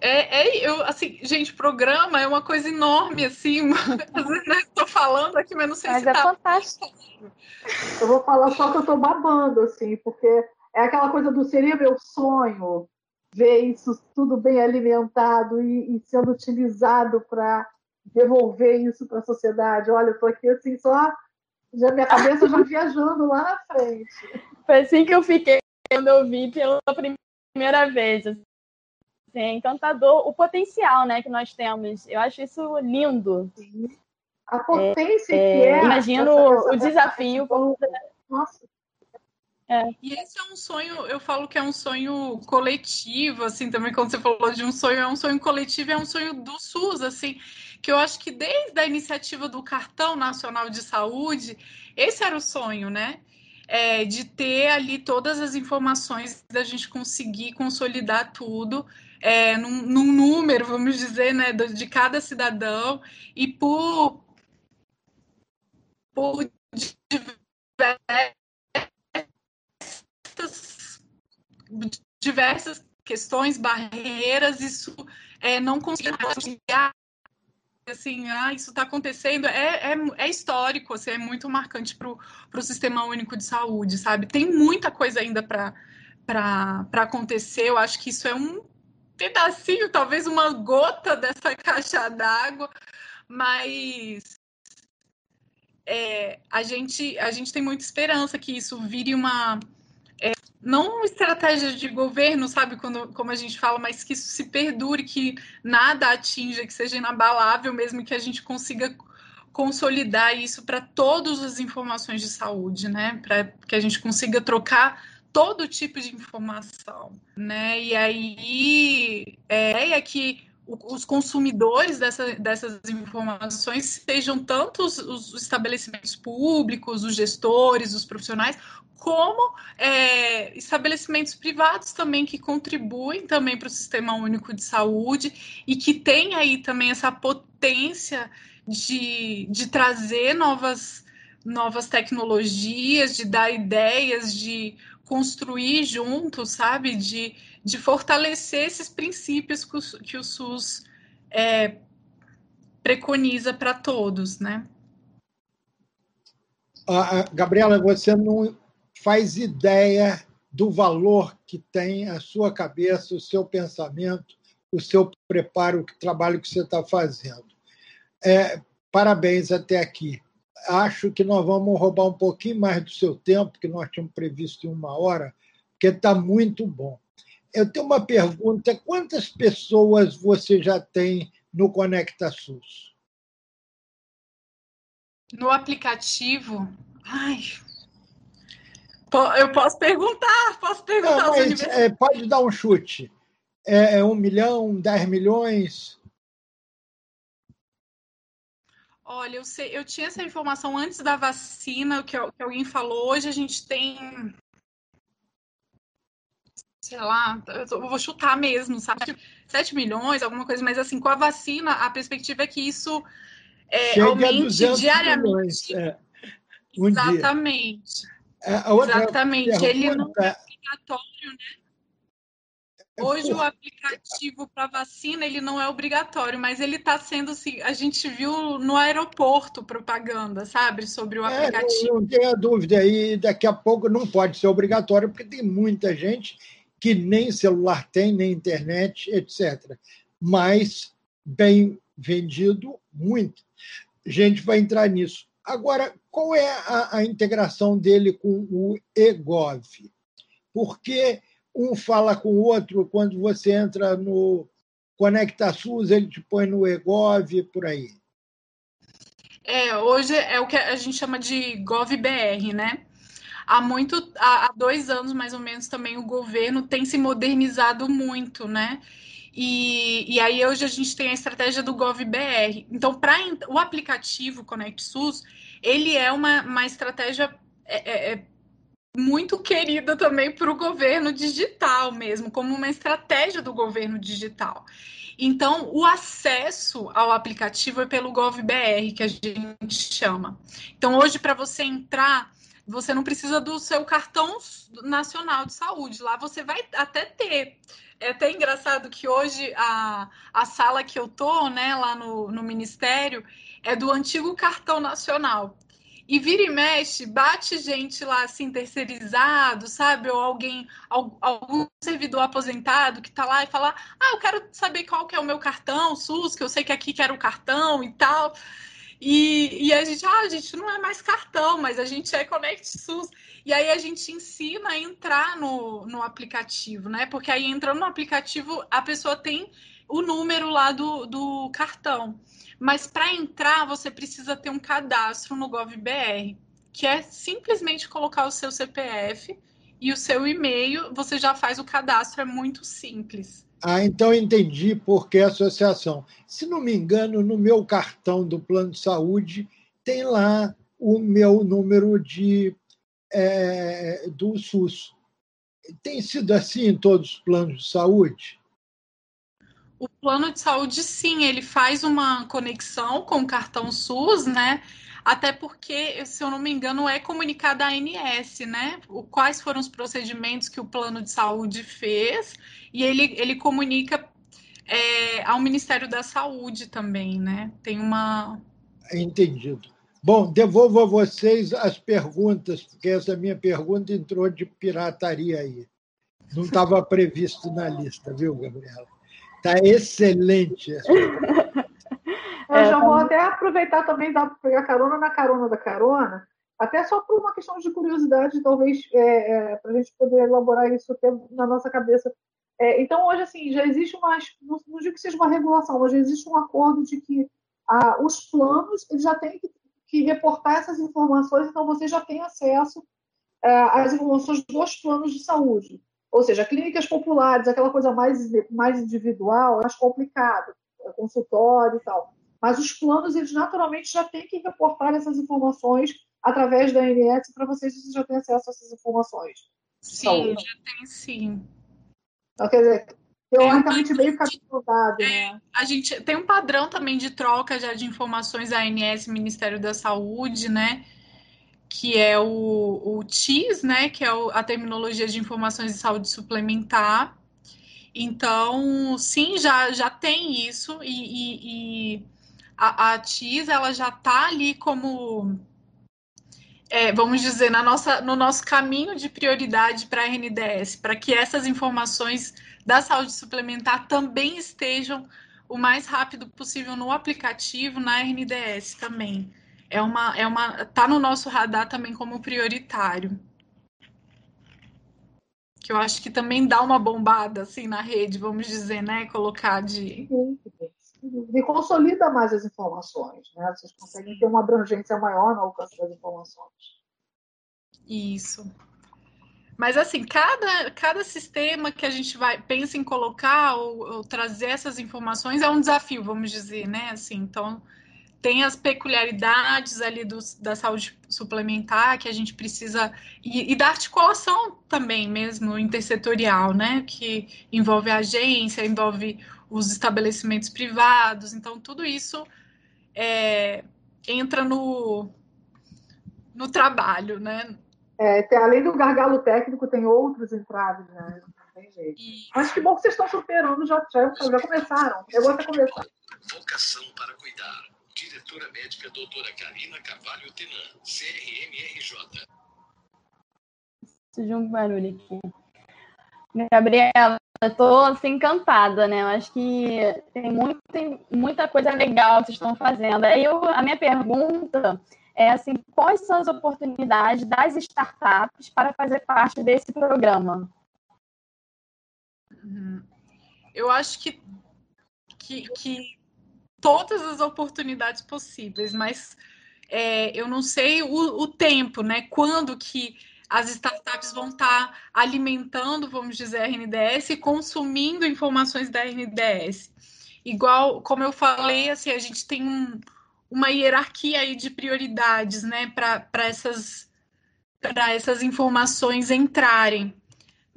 É, é, eu, assim, gente, programa é uma coisa enorme, assim, às vezes né, estou falando aqui, mas não sei mas se é tá... fantástico. Eu vou falar só que eu estou babando, assim, porque é aquela coisa do seria meu sonho ver isso tudo bem alimentado e, e sendo utilizado para devolver isso para a sociedade. Olha, eu estou aqui assim, só já minha cabeça já viajando lá na frente. Foi assim que eu fiquei quando eu vi pela primeira vez. Assim, é encantador o potencial né, que nós temos. Eu acho isso lindo. Sim. A potência é, que é. Imagino essa, essa, o desafio. Essa... Nossa, é. E esse é um sonho, eu falo que é um sonho coletivo, assim, também quando você falou de um sonho, é um sonho coletivo, é um sonho do SUS, assim, que eu acho que desde a iniciativa do Cartão Nacional de Saúde, esse era o sonho, né? É, de ter ali todas as informações, da gente conseguir consolidar tudo é, num, num, número, vamos dizer, né, de cada cidadão e por, por diversas questões, barreiras, isso é, não conseguir assim, ah, isso está acontecendo, é, é, é, histórico, assim, é muito marcante para o Sistema Único de Saúde, sabe? Tem muita coisa ainda para acontecer, eu acho que isso é um pedacinho, talvez uma gota dessa caixa d'água, mas é, a, gente, a gente tem muita esperança que isso vire uma não estratégia de governo, sabe, quando, como a gente fala, mas que isso se perdure, que nada atinja, que seja inabalável, mesmo que a gente consiga consolidar isso para todas as informações de saúde, né? Para que a gente consiga trocar todo tipo de informação, né? E aí é, é que os consumidores dessa, dessas informações sejam tanto os, os, estabelecimentos públicos, os gestores, os profissionais, como é, estabelecimentos privados também que contribuem também para o sistema único de saúde e que tem aí também essa potência de, de trazer novas, novas tecnologias, de dar ideias, de construir juntos, sabe? De, de fortalecer esses princípios que o, que o SUS é, preconiza para todos, né? Gabriela, você não faz ideia do valor que tem a sua cabeça, o seu pensamento, o seu preparo, o trabalho que você está fazendo. É, parabéns até aqui. Acho que nós vamos roubar um pouquinho mais do seu tempo, que nós tínhamos previsto em uma hora, porque está muito bom. Eu tenho uma pergunta: quantas pessoas você já tem no Conecta SUS? No aplicativo? Ai, eu posso perguntar, posso perguntar. Não, mas, é, pode dar um chute. É, é um milhão, dez milhões? Olha, eu, sei, eu tinha essa informação antes da vacina, que, que alguém falou. Hoje a gente tem. Sei lá, eu vou chutar mesmo, sabe? 7 milhões, alguma coisa, mas assim, com a vacina, a perspectiva é que isso é, aumente diariamente. Milhões, é. um Exatamente. Exatamente, pergunta... ele não é obrigatório, né? Hoje o aplicativo para vacina ele não é obrigatório, mas ele está sendo assim, a gente viu no aeroporto propaganda, sabe, sobre o é, aplicativo. Não, não tenha dúvida aí, daqui a pouco não pode ser obrigatório porque tem muita gente que nem celular tem, nem internet, etc. Mas bem vendido, muito. A gente vai entrar nisso. Agora, qual é a, a integração dele com o EGOV? Porque um fala com o outro quando você entra no Conecta SUS, ele te põe no EGOV, por aí. É, hoje é o que a gente chama de GovBR, né? Há muito, há dois anos mais ou menos também o governo tem se modernizado muito, né? E, e aí hoje a gente tem a estratégia do GovBR. Então, para o aplicativo Conect SUS, ele é uma, uma estratégia é, é, é muito querida também para o governo digital mesmo, como uma estratégia do governo digital. Então, o acesso ao aplicativo é pelo GovBR, que a gente chama. Então, hoje, para você entrar, você não precisa do seu cartão nacional de saúde. Lá você vai até ter. É até engraçado que hoje a, a sala que eu tô, né, lá no, no Ministério, é do antigo cartão nacional. E vira e mexe, bate gente lá assim, terceirizado, sabe? Ou alguém, algum servidor aposentado que tá lá e fala: Ah, eu quero saber qual que é o meu cartão, SUS, que eu sei que aqui quero o cartão e tal. E, e a gente, ah, a gente não é mais cartão, mas a gente é Connect SUS. E aí a gente ensina a entrar no, no aplicativo, né? Porque aí entrando no aplicativo, a pessoa tem o número lá do, do cartão. Mas para entrar, você precisa ter um cadastro no GovBR, que é simplesmente colocar o seu CPF e o seu e-mail, você já faz o cadastro, é muito simples. Ah, então entendi por que associação. Se não me engano, no meu cartão do plano de saúde tem lá o meu número de é, do SUS. Tem sido assim em todos os planos de saúde? O plano de saúde, sim, ele faz uma conexão com o cartão SUS, né? Até porque, se eu não me engano, é comunicada a ANS, né? O, quais foram os procedimentos que o plano de saúde fez, e ele, ele comunica é, ao Ministério da Saúde também, né? Tem uma. Entendido. Bom, devolvo a vocês as perguntas, porque essa minha pergunta entrou de pirataria aí. Não estava previsto na lista, viu, Gabriela? Está excelente. Eu já é, vou tá até aproveitar também dar pegar carona na carona da carona, até só por uma questão de curiosidade, talvez é, é, para a gente poder elaborar isso na nossa cabeça. É, então, hoje, assim, já existe uma. Não, não digo que seja uma regulação, mas já existe um acordo de que ah, os planos eles já têm que, que reportar essas informações, então você já tem acesso é, as informações dos planos de saúde. Ou seja, clínicas populares, aquela coisa mais, mais individual, mais complicado, é, consultório e tal. Mas os planos, eles naturalmente já têm que reportar essas informações através da ANS para vocês, vocês já têm acesso a essas informações. Sim, saúde. já tem sim. Então, quer dizer, teoricamente meio capturado, né? A gente tem um padrão também de troca já de informações da ANS Ministério da Saúde, né? Que é o, o TIS, né? Que é o, a terminologia de informações de saúde suplementar. Então, sim, já, já tem isso, e, e, e a, a TIS ela já está ali como é, vamos dizer, na nossa, no nosso caminho de prioridade para a RNDS, para que essas informações da saúde suplementar também estejam o mais rápido possível no aplicativo, na RNDS também. É uma, é uma, tá no nosso radar também como prioritário. Que eu acho que também dá uma bombada assim na rede, vamos dizer, né? Colocar de. E consolida mais as informações, né? Vocês conseguem ter uma abrangência maior no alcance das informações. Isso. Mas assim, cada, cada sistema que a gente vai pensa em colocar ou, ou, trazer essas informações é um desafio, vamos dizer, né? Assim, então tem as peculiaridades ali do, da saúde suplementar que a gente precisa e, e, da articulação também mesmo intersetorial, né? Que envolve a agência, envolve os estabelecimentos privados, então tudo isso é, entra no, no trabalho, né? É, tem, além do gargalo técnico, tem outros entraves, né? Não tem jeito. E... Mas que bom que vocês estão superando, já, já, já começaram. Eu vou até começar. Vocação para cuidar. Diretora médica doutora Karina Carvalho Tenan, CRMRJ. Surgiu um barulho aqui. Gabriela, eu tô assim, encantada, né? Eu acho que tem muito, muita coisa legal que vocês estão fazendo. Aí eu, a minha pergunta é assim, quais são as oportunidades das startups para fazer parte desse programa? Uhum. Eu acho que, que, que, todas as oportunidades possíveis, mas é, eu não sei o, o, tempo, né? Quando que as startups vão estar alimentando, vamos dizer, a RNDS e consumindo informações da RNDS. Igual, como eu falei, assim, a gente tem um, uma hierarquia aí de prioridades, né, para essas, essas informações entrarem.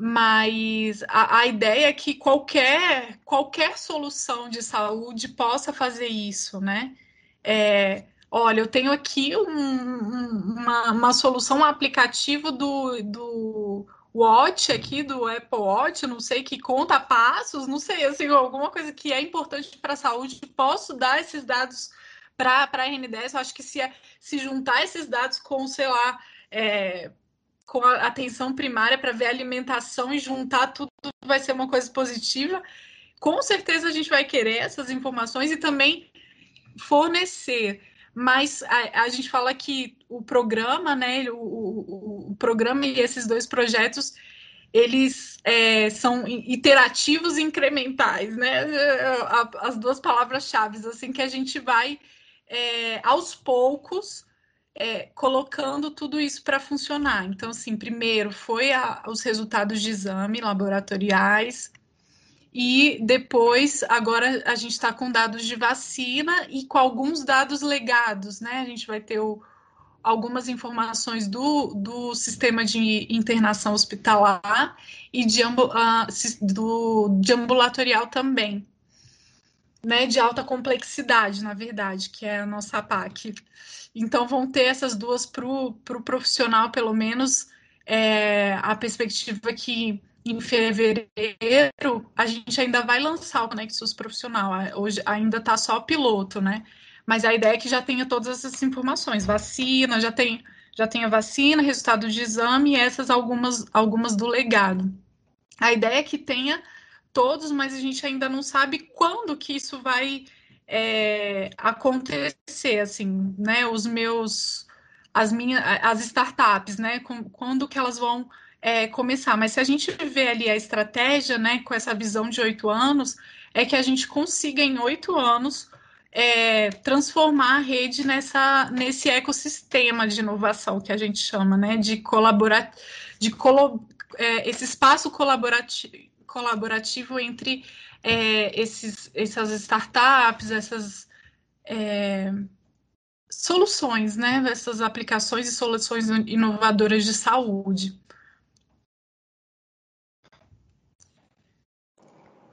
Mas a, a, ideia é que qualquer, qualquer solução de saúde possa fazer isso, né? É, olha, eu tenho aqui um, uma, uma solução, um aplicativo do, do Watch aqui, do Apple Watch, não sei, que conta passos, não sei, assim, alguma coisa que é importante para a saúde, posso dar esses dados para a RN10, eu acho que se, se juntar esses dados com, sei lá, é, com a atenção primária para ver a alimentação e juntar tudo vai ser uma coisa positiva. Com certeza a gente vai querer essas informações e também fornecer. Mas a, a gente fala que o programa, né, o, o, o programa e esses dois projetos, eles é, são iterativos e incrementais, né? As duas palavras-chave, assim, que a gente vai é, aos poucos, é, colocando tudo isso para funcionar. Então, assim, primeiro foi a, os resultados de exame laboratoriais, e depois, agora a gente está com dados de vacina e com alguns dados legados, né? A gente vai ter o, algumas informações do, do sistema de internação hospitalar e de, uh, do, de ambulatorial também né, de alta complexidade, na verdade, que é a nossa PAC. Então, vão ter essas duas para o pro profissional, pelo menos, é, a perspectiva que em fevereiro a gente ainda vai lançar o Nexus profissional. Hoje ainda está só piloto, né? Mas a ideia é que já tenha todas essas informações, vacina, já tem já vacina, resultado de exame e essas algumas algumas do legado. A ideia é que tenha todos, mas a gente ainda não sabe quando que isso vai é, acontecer, assim, né? Os meus, as minhas, as startups, né? Com, quando que elas vão é, começar? Mas se a gente vê ali a estratégia, né? Com essa visão de oito anos, é que a gente consiga em oito anos é, transformar a rede nessa, nesse ecossistema de inovação que a gente chama, né? De colaborar, de colo, é, esse espaço colaborativo, colaborativo entre é, esses, essas startups, essas é, soluções, né? Essas aplicações e soluções inovadoras de saúde.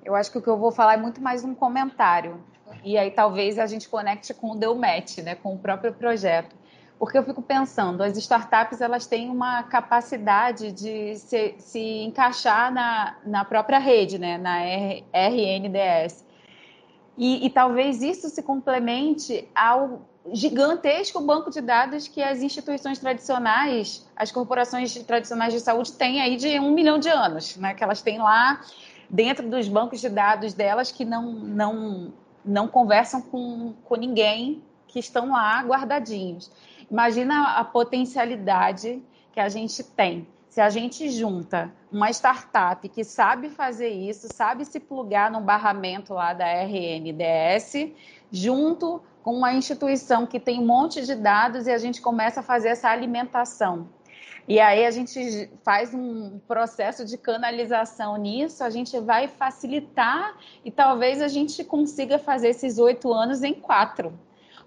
Eu acho que o que eu vou falar é muito mais um comentário. E aí talvez a gente conecte com o Deu né, com o próprio projeto. Porque eu fico pensando, as startups elas têm uma capacidade de se, se encaixar na, na própria rede, né, na R, RNDS. E, e talvez isso se complemente ao gigantesco banco de dados que as instituições tradicionais, as corporações tradicionais de saúde têm aí de um milhão de anos, né? Que elas têm lá dentro dos bancos de dados delas que não, não, não conversam com, com ninguém, que estão lá guardadinhos. Imagina a potencialidade que a gente tem. Se a gente junta uma startup que sabe fazer isso, sabe se plugar no barramento lá da RNDS, junto com uma instituição que tem um monte de dados e a gente começa a fazer essa alimentação. E aí a gente faz um processo de canalização nisso, a gente vai facilitar e talvez a gente consiga fazer esses oito anos em quatro,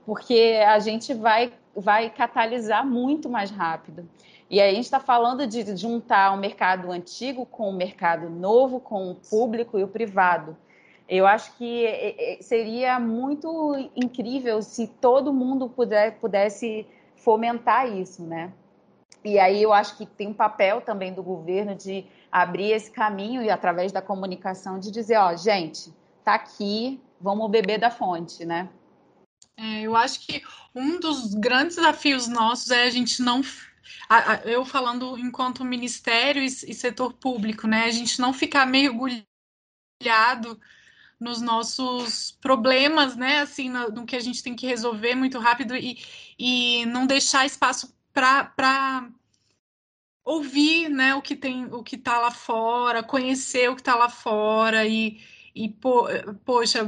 porque a gente vai, vai catalisar muito mais rápido. E aí a gente está falando de juntar o mercado antigo com o mercado novo, com o público e o privado. Eu acho que é, é, seria muito incrível se todo mundo puder, pudesse fomentar isso, né? E aí eu acho que tem um papel também do governo de abrir esse caminho e através da comunicação de dizer, ó, gente, tá aqui, vamos beber da fonte, né? É, eu acho que um dos grandes desafios nossos é a gente não eu falando enquanto ministério e setor público, né? A gente não ficar mergulhado nos nossos problemas, né? Assim, no, no, que a gente tem que resolver muito rápido e, e não deixar espaço para ouvir, né? O que tem, o que está lá fora, conhecer o que está lá fora e, e po, poxa,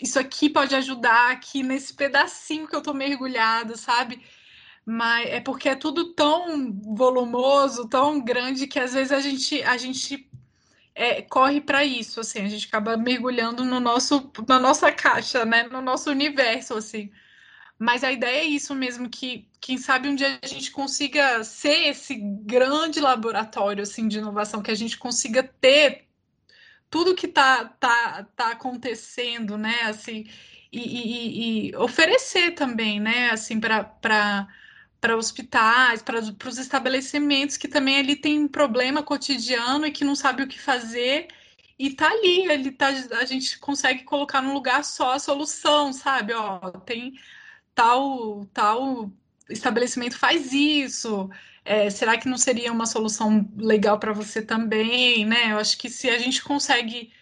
isso aqui pode ajudar aqui nesse pedacinho que eu estou mergulhado, sabe? Mas é porque é tudo tão volumoso, tão grande que às vezes a gente a gente é, corre para isso, assim, a gente acaba mergulhando no nosso, na nossa caixa, né, no nosso universo, assim. Mas a ideia é isso mesmo, que quem sabe um dia a gente consiga ser esse grande laboratório assim de inovação, que a gente consiga ter tudo que está tá, tá acontecendo, né, assim, e, e, e oferecer também, né, assim, para para hospitais, para os estabelecimentos que também ali tem um problema cotidiano e que não sabe o que fazer e tá ali, ele tá, a gente consegue colocar num lugar só a solução, sabe? Ó, tem tal tal estabelecimento faz isso. É, será que não seria uma solução legal para você também, né? Eu acho que se a gente consegue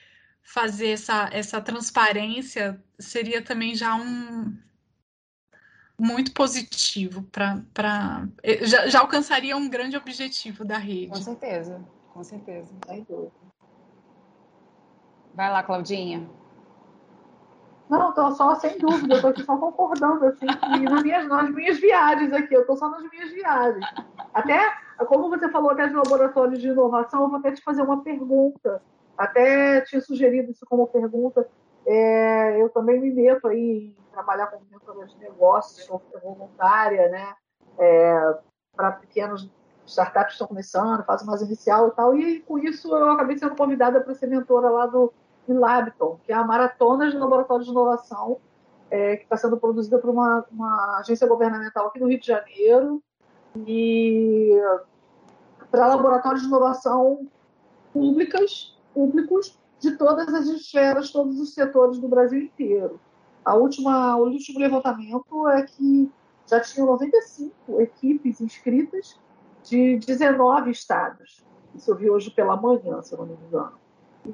fazer essa, essa transparência, seria também já um, muito positivo para eh, já, já, alcançaria um grande objetivo da rede. Com certeza, com certeza. Vai lá, Claudinha. Não, tô só sem dúvida, eu tô aqui só concordando, assim, nas minhas, nas minhas viagens aqui, eu tô só nas minhas viagens. Até, como você falou até de laboratórios de inovação, eu vou até te fazer uma pergunta. Até tinha sugerido isso como pergunta. É, eu também me meto aí em trabalhar com mentoria de negócios, sou voluntária, né? É, para pequenos startups que estão começando, fase mais inicial e tal. E com isso eu acabei sendo convidada para ser mentora lá do Labiton, que é a maratona de laboratórios de inovação, é, que está sendo produzida por uma, uma, agência governamental aqui no Rio de Janeiro. E para laboratórios de inovação públicas, públicos de todas as esferas, todos os setores do Brasil inteiro. A última, o último levantamento é que já tinham 95 equipes inscritas de 19 estados. Isso eu vi hoje pela manhã, se eu não me engano.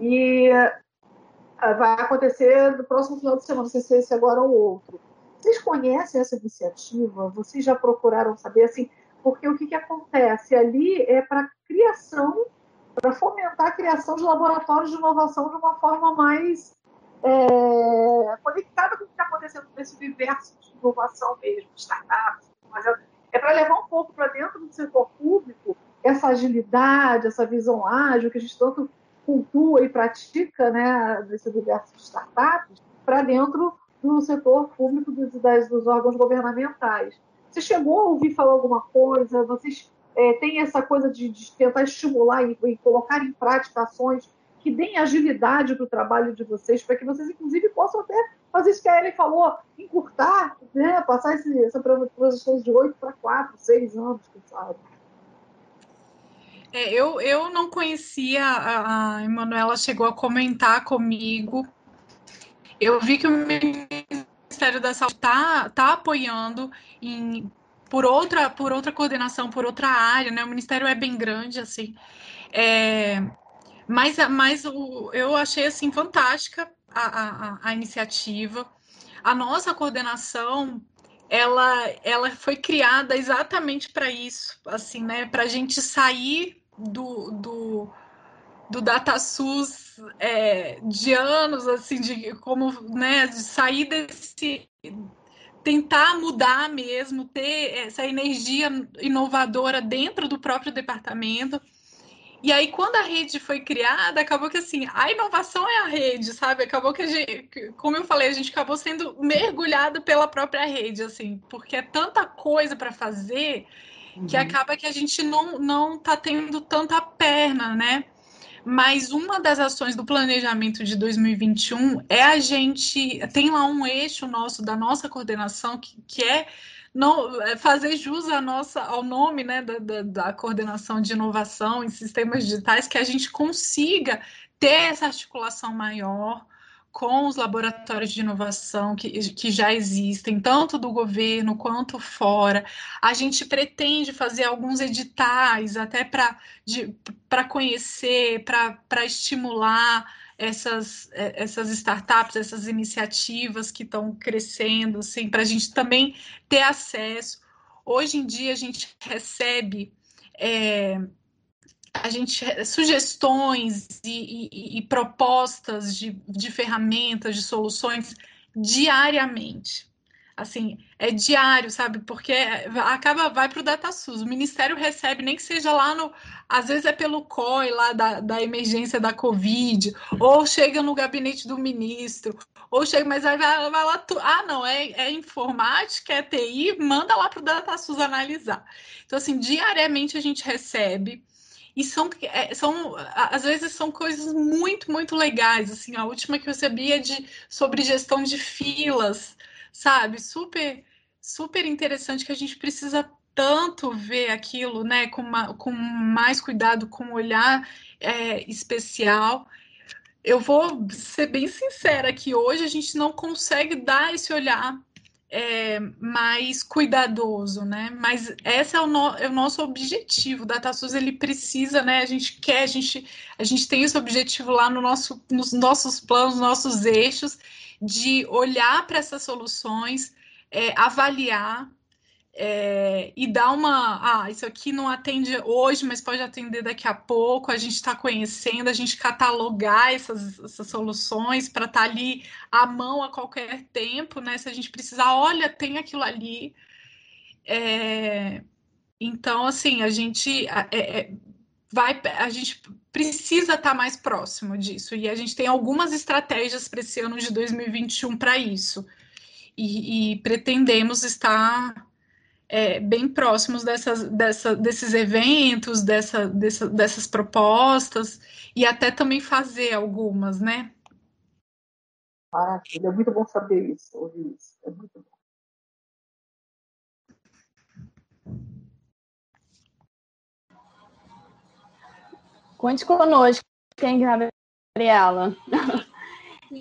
E ah, vai acontecer no próximo final de semana, não sei se é esse agora ou outro. Vocês conhecem essa iniciativa? Vocês já procuraram saber assim? Porque o que, que acontece ali é para criação, para fomentar a criação de laboratórios de inovação de uma forma mais é, conectada com o que está acontecendo nesse universo de inovação mesmo, startups, é, é para levar um pouco para dentro do setor público essa agilidade, essa visão ágil que a gente tanto cultua e pratica né, nesse universo de startups, para dentro do setor público dos, das, dos órgãos governamentais. Você chegou a ouvir falar alguma coisa? Vocês é, têm essa coisa de, de tentar estimular e, e, colocar em prática ações que deem agilidade para o trabalho de vocês, para que vocês, inclusive, possam até fazer isso que a Ellen falou, encurtar, né, passar esse, essa transição de 8 para 4, 6 anos, quem sabe. É, eu, eu não conhecia, a, a Emanuela chegou a comentar comigo. Eu vi que o Ministério da Saúde está tá apoiando em, por, outra, por outra coordenação, por outra área, né? O Ministério é bem grande, assim. É, mas mas o, eu achei, assim, fantástica a, a, a iniciativa. A nossa coordenação ela, ela foi criada exatamente para isso, assim, né? Para a gente sair do, do, do DataSUS é, de anos, assim, de como né, de sair desse. tentar mudar mesmo, ter essa energia inovadora dentro do próprio departamento. E aí, quando a rede foi criada, acabou que assim, a inovação é a rede, sabe? Acabou que a gente, como eu falei, a gente acabou sendo mergulhado pela própria rede, assim, porque é tanta coisa para fazer que uhum. acaba que a gente não, não tá tendo tanta perna, né? Mas uma das ações do planejamento de 2021 é a gente tem lá um eixo nosso da nossa coordenação que, que é não é fazer jus nossa, ao nome né, da, da, da coordenação de inovação em sistemas digitais, que a gente consiga ter essa articulação maior com os laboratórios de inovação que, que já existem, tanto do governo quanto fora. A gente pretende fazer alguns editais até para conhecer, para estimular essas, é, essas startups, essas iniciativas que estão crescendo, assim, para a gente também ter acesso. Hoje em dia a gente recebe é, a gente sugestões e, e, e propostas de, de ferramentas, de soluções diariamente assim, é diário, sabe? Porque acaba, vai para o DataSUS. O Ministério recebe, nem que seja lá no. Às vezes é pelo COI lá da, da emergência da Covid, ou chega no gabinete do ministro, ou chega, mas vai, vai lá. Tu, ah, não, é, é informática, é TI, manda lá para o DataSUS analisar. Então, assim, diariamente a gente recebe. E são, é, são, às vezes são coisas muito, muito legais. Assim, a última que eu recebi é de, sobre gestão de filas, sabe? Super, super interessante que a gente precisa tanto ver aquilo, né? Com, uma, com mais cuidado, com um olhar é, especial. Eu vou ser bem sincera que hoje a gente não consegue dar esse olhar é, mais cuidadoso, né? Mas esse é o, no, é o nosso objetivo. O DataSUS ele precisa, né? A gente quer, a gente, a gente tem esse objetivo lá no nosso, nos nossos planos, nossos eixos, de olhar para essas soluções, é, avaliar é, e dar uma. Ah, isso aqui não atende hoje, mas pode atender daqui a pouco. A gente está conhecendo, a gente catalogar essas, essas soluções para estar tá ali à mão a qualquer tempo, né? Se a gente precisar, olha, tem aquilo ali. É, então, assim, a gente é, é vai, a gente precisa estar tá mais próximo disso. E a gente tem algumas estratégias para esse ano de 2021 para isso. E, e, pretendemos estar é, bem próximos dessas, dessa, desses eventos, dessa, dessa, dessas propostas, e até também fazer algumas, né? Maravilha, é muito bom saber isso, ouvir isso. É muito bom. Conte conosco, quem Gabriela.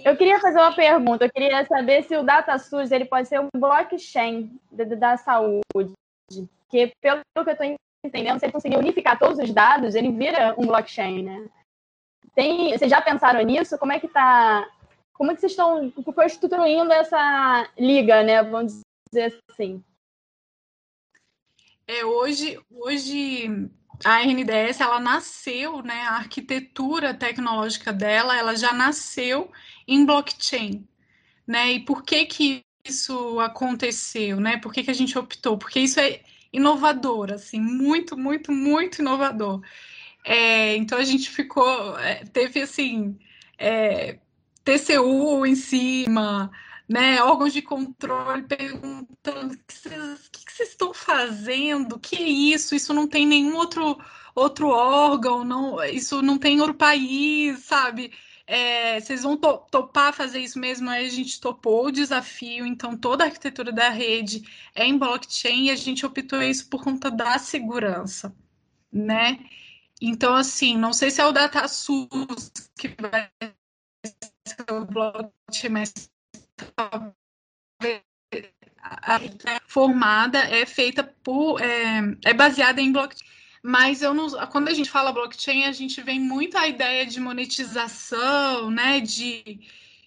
Eu queria fazer uma pergunta. Eu queria saber se o DataSUS ele pode ser um blockchain da saúde. Que, pelo que eu estou entendendo, se ele conseguir unificar todos os dados, ele vira um blockchain, né? Tem, vocês já pensaram nisso? Como é que está? Como é que vocês estão construindo essa liga, né? Vamos dizer assim. É, hoje, hoje a RNDS ela nasceu, né, a arquitetura tecnológica dela, ela já nasceu em blockchain, né? E por que que isso aconteceu, né? Por que que a gente optou? Porque isso é inovador, assim, muito, muito, muito inovador. É, então a gente ficou, é, teve assim, é, TCU em cima, né, órgãos de controle perguntando o que vocês, estão fazendo, que é isso? Isso não tem nenhum outro outro órgão, não, isso não tem outro país, sabe? É, vocês vão to topar fazer isso mesmo? Aí a gente topou o desafio, então toda a arquitetura da rede é em blockchain e a gente optou isso por conta da segurança, né? Então, assim, não sei se é o DataSUS que vai ser o blockchain, mas a formada é feita por é, é baseada em blockchain mas eu não, quando a gente fala blockchain, a gente vem muito a ideia de monetização, né, de,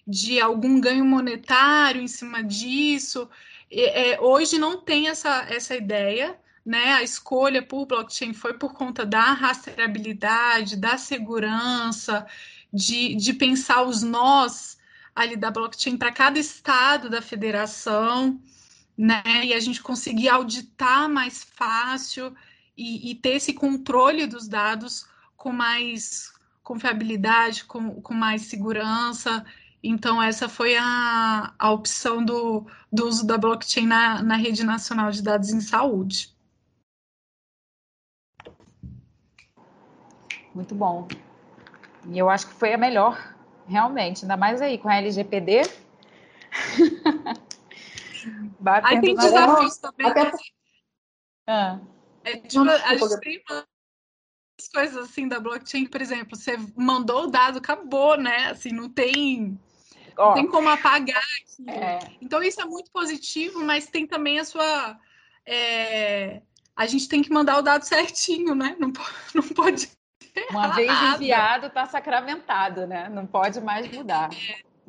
de algum ganho monetário em cima disso. É, hoje não tem essa, essa ideia, né? A escolha por blockchain foi por conta da rastreabilidade, da segurança, de, de pensar os nós ali da blockchain para cada estado da federação, né? E a gente conseguir auditar mais fácil e, e ter esse controle dos dados com mais confiabilidade, com, com mais segurança. Então, essa foi a, a opção do, do uso da blockchain na, na rede nacional de dados em saúde. Muito bom. E eu acho que foi a melhor, realmente, ainda mais aí com a LGPD. Aí tem desafios também. Até... Ah. É, tipo, a gente tem umas coisas assim da blockchain, por exemplo, você mandou o dado, acabou, né? Assim, não tem. Não tem como apagar aquilo. É. Então, isso é muito positivo, mas tem também a sua. É... A gente tem que mandar o dado certinho, né? Não pode. Não pode Uma vez enviado, está sacramentado, né? Não pode mais mudar.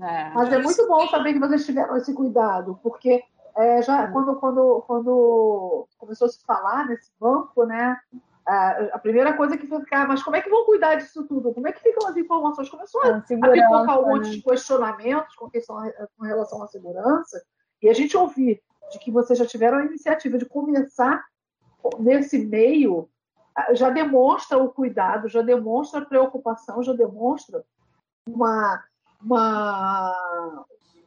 É. Mas é muito bom saber que vocês tiveram esse cuidado, porque é, já quando, quando, quando começou a se falar nesse banco, né? A, primeira coisa que foi ficar, mas como é que vão cuidar disso tudo? Como é que ficam as informações? Começou a, a pipocar um monte né? de questionamentos com, questão, com relação à segurança, e a gente ouvir de que vocês já tiveram a iniciativa de começar nesse meio, já demonstra o cuidado, já demonstra a preocupação, já demonstra uma, uma,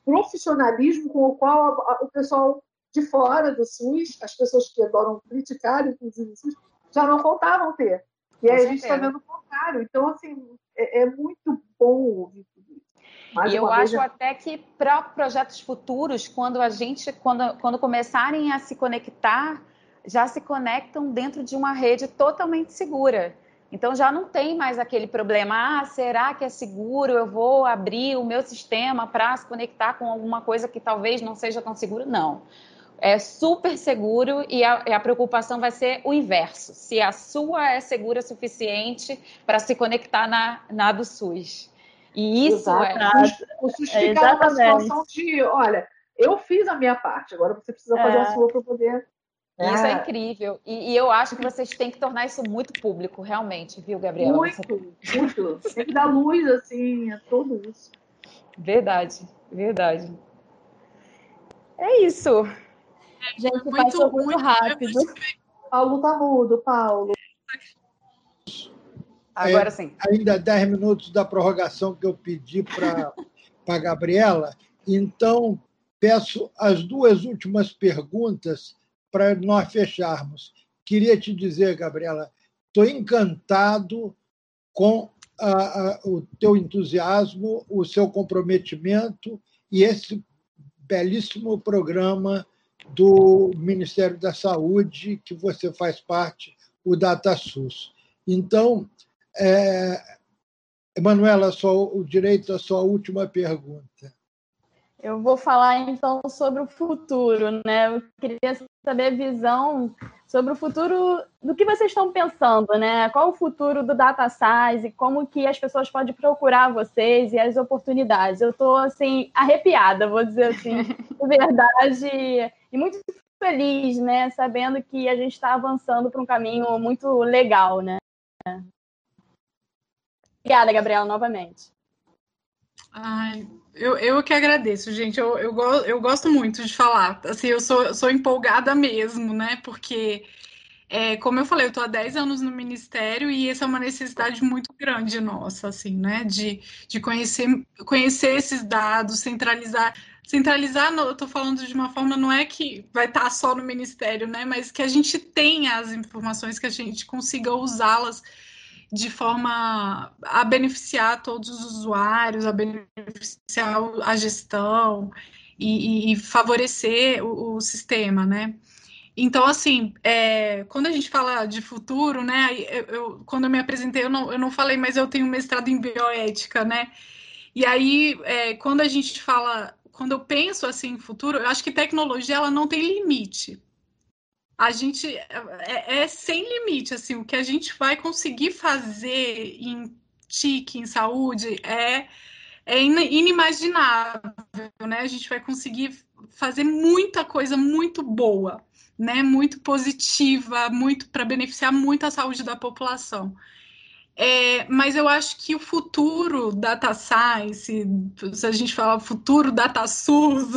profissionalismo com o qual a, a, o pessoal de fora do SUS, as pessoas que adoram criticar, inclusive o SUS, já não contavam ter. E com aí certeza. a gente está vendo o contrário. Então, assim, é, é muito bom ouvir tudo isso. e eu acho vez... até que para projetos futuros, quando a gente, quando, quando começarem a se conectar, já se conectam dentro de uma rede totalmente segura. Então já não tem mais aquele problema, ah, será que é seguro? Eu vou abrir o meu sistema para se conectar com alguma coisa que talvez não seja tão seguro? Não. É super seguro e a, a preocupação vai ser o inverso. Se a sua é segura o suficiente para se conectar na, na do SUS. E isso é Exato. é. O SUS fica é numa situação de, olha, eu fiz a minha parte, agora você precisa fazer é. a sua para poder isso é, é incrível. E, e, eu acho que vocês têm que tornar isso muito público, realmente, viu, Gabriela? Muito, Você... muito. Tem que dar luz, assim, a tudo isso. Verdade, verdade. É isso. Gente, muito, passou muito, muito rápido. Paulo tá mudo, Paulo. Agora é, sim. Ainda 10 minutos da prorrogação que eu pedi para a Gabriela. Então, peço as duas últimas perguntas para nós fecharmos. Queria te dizer, Gabriela, estou encantado com a, a, o teu entusiasmo, o seu comprometimento e esse belíssimo programa do Ministério da Saúde, que você faz parte, o DataSUS. Então, é, Emanuela, só o direito à sua última pergunta. Eu vou falar então sobre o futuro, né? Eu queria saber a visão sobre o futuro do que vocês estão pensando, né? Qual o futuro do Data Science e como que as pessoas podem procurar vocês e as oportunidades. Eu estou assim arrepiada, vou dizer assim, de verdade, e muito feliz, né? Sabendo que a gente está avançando para um caminho muito legal, né? Obrigada, Gabriela, novamente. Ai, eu, eu que agradeço, gente. Eu, eu, eu gosto muito de falar. Assim, eu sou, sou empolgada mesmo, né? Porque, é, como eu falei, eu estou há 10 anos no Ministério e essa é uma necessidade muito grande nossa, assim, né? De, de conhecer, conhecer esses dados, centralizar. Centralizar, eu estou falando de uma forma, não é que vai estar tá só no Ministério, né? Mas que a gente tenha as informações, que a gente consiga usá-las de forma a beneficiar todos os usuários, a beneficiar a gestão e, e favorecer o, o, sistema, né? Então, assim, é, quando a gente fala de futuro, né? Eu, eu, quando eu me apresentei, eu não, eu não falei, mas eu tenho mestrado em bioética, né? E aí, é, quando a gente fala, quando eu penso assim em futuro, eu acho que tecnologia ela não tem limite a gente é, é, sem limite, assim, o que a gente vai conseguir fazer em TIC, em saúde, é, é inimaginável, né? A gente vai conseguir fazer muita coisa muito boa, né? Muito positiva, muito para beneficiar muito a saúde da população. É, mas eu acho que o futuro data science, se a gente falar futuro data SUS,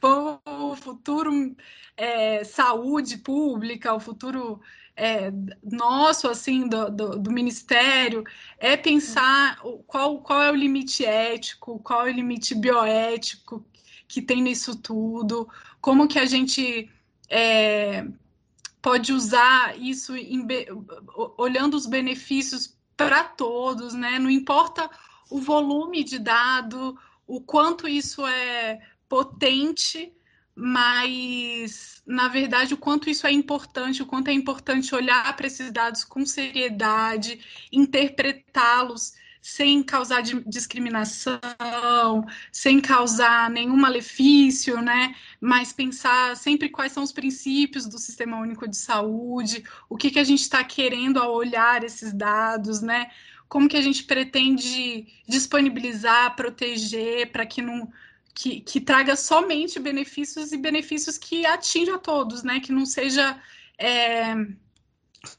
o futuro é, saúde pública, o futuro é, nosso, assim, do, do, do, Ministério, é pensar qual, qual é o limite ético, qual é o limite bioético que tem nisso tudo, como que a gente é, pode usar isso em, olhando os benefícios para todos, né? Não importa o volume de dado, o quanto isso é potente, mas na verdade o quanto isso é importante, o quanto é importante olhar para esses dados com seriedade, interpretá-los sem causar discriminação, sem causar nenhum malefício, né? Mas pensar sempre quais são os princípios do Sistema Único de Saúde, o que, que a gente está querendo ao olhar esses dados, né? Como que a gente pretende disponibilizar, proteger, para que não que, que traga somente benefícios e benefícios que atinjam a todos, né? Que não seja é,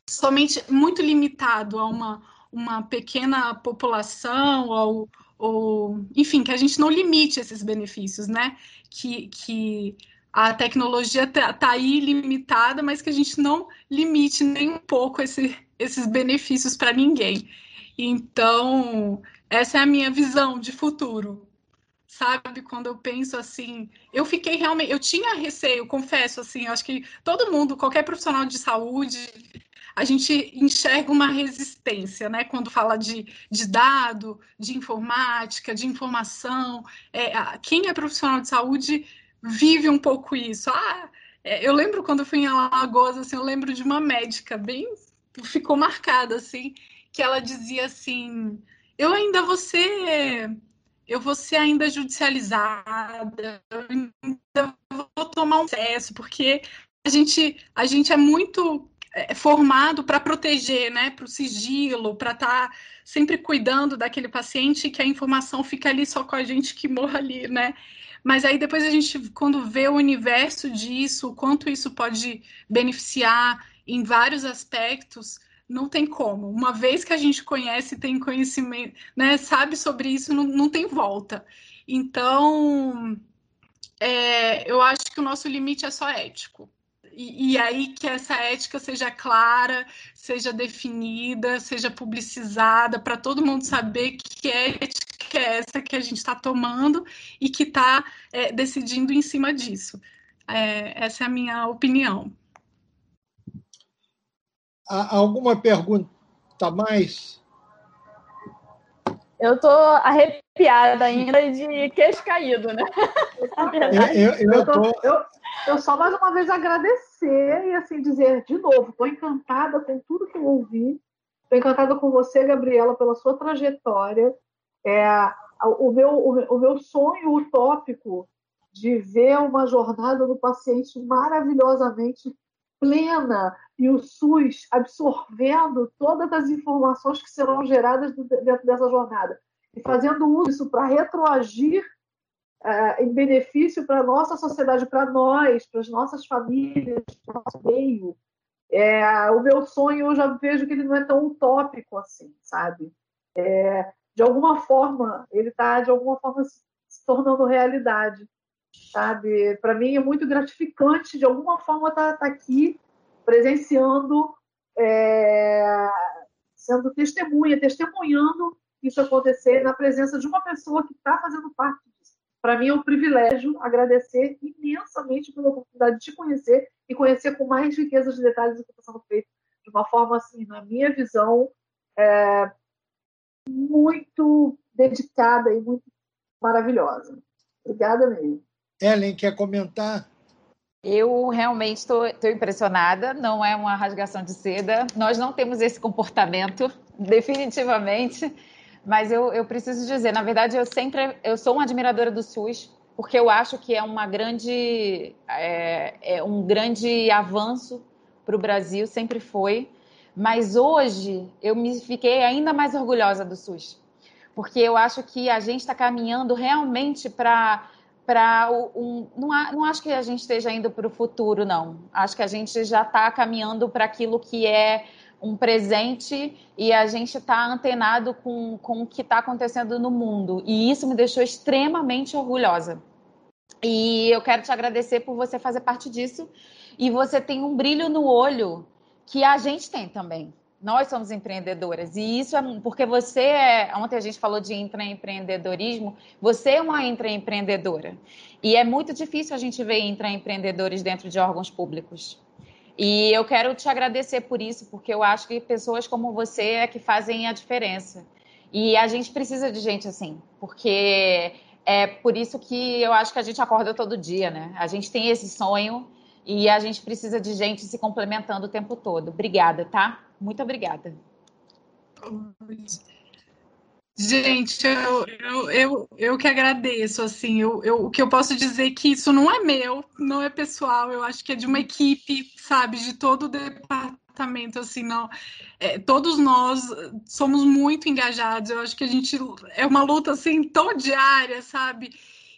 somente muito limitado a uma, uma pequena população ou, ou, enfim, que a gente não limite esses benefícios, né? Que, que a tecnologia está tá aí limitada, mas que a gente não limite nem um pouco esse, esses benefícios para ninguém. Então, essa é a minha visão de futuro sabe? Quando eu penso assim, eu fiquei realmente, eu tinha receio, confesso assim, acho que todo mundo, qualquer profissional de saúde, a gente enxerga uma resistência, né? Quando fala de, de dado, de informática, de informação, é, quem é profissional de saúde vive um pouco isso. Ah, é, eu lembro quando eu fui em Alagoas, assim, eu lembro de uma médica bem, ficou marcada assim, que ela dizia assim, eu ainda vou ser eu vou ser ainda judicializada, eu ainda vou tomar um processo, porque a gente, a gente é muito formado para proteger, né, para o sigilo, para estar tá sempre cuidando daquele paciente que a informação fica ali só com a gente que morra ali, né? Mas aí depois a gente, quando vê o universo disso, o quanto isso pode beneficiar em vários aspectos, não tem como. Uma vez que a gente conhece, tem conhecimento, né, sabe sobre isso, não, não tem volta. Então, é, eu acho que o nosso limite é só ético. E, e, aí que essa ética seja clara, seja definida, seja publicizada, para todo mundo saber que ética é essa que a gente está tomando e que está é, decidindo em cima disso. É, essa é a minha opinião. Há alguma pergunta mais? Eu estou arrepiada ainda de queixo caído, né? Eu, eu, eu, tô... eu, eu, só mais uma vez agradecer e assim dizer de novo, estou encantada com tudo que eu ouvi. Estou encantada com você, Gabriela, pela sua trajetória. É, o, meu, o meu sonho utópico de ver uma jornada do paciente maravilhosamente plena e o SUS absorvendo todas as informações que serão geradas dentro dessa jornada e fazendo uso disso para retroagir uh, em benefício para a nossa sociedade, para nós, para as nossas famílias, para o nosso meio. É, o meu sonho, eu já vejo que ele não é tão utópico assim, sabe? É, de alguma forma, ele está, de alguma forma, se, tornando realidade, sabe? Para mim é muito gratificante, de alguma forma, estar tá, tá aqui presenciando, é, sendo testemunha, testemunhando isso acontecer na presença de uma pessoa que está fazendo parte. Para mim é um privilégio agradecer imensamente pela oportunidade de te conhecer e conhecer com mais riqueza de detalhes o que está sendo feito de uma forma assim, na minha visão, é, muito dedicada e muito maravilhosa. Obrigada mesmo. Ellen, quer comentar? Eu realmente estou impressionada, não é uma rasgação de seda. Nós não temos esse comportamento, definitivamente. Mas eu, eu preciso dizer, na verdade, eu sempre eu sou uma admiradora do SUS, porque eu acho que é uma grande é, é um grande avanço para o Brasil, sempre foi. Mas hoje eu me fiquei ainda mais orgulhosa do SUS, porque eu acho que a gente está caminhando realmente para para um, não, não acho que a gente esteja indo para o futuro, não. Acho que a gente já está caminhando para aquilo que é um presente e a gente está antenado com, com o que está acontecendo no mundo. E isso me deixou extremamente orgulhosa. E eu quero te agradecer por você fazer parte disso. E você tem um brilho no olho que a gente tem também. Nós somos empreendedoras. E isso é porque você é. Ontem a gente falou de intraempreendedorismo. Você é uma intraempreendedora. E é muito difícil a gente ver intraempreendedores dentro de órgãos públicos. E eu quero te agradecer por isso, porque eu acho que pessoas como você é que fazem a diferença. E a gente precisa de gente assim, porque é por isso que eu acho que a gente acorda todo dia, né? A gente tem esse sonho e a gente precisa de gente se complementando o tempo todo. Obrigada, tá? Muito obrigada. Gente, eu, eu, eu, eu que agradeço, assim, eu, eu, o que eu posso dizer é que isso não é meu, não é pessoal, eu acho que é de uma equipe, sabe, de todo o departamento, assim, não, é, todos nós somos muito engajados, eu acho que a gente, é uma luta, assim, tão diária, sabe,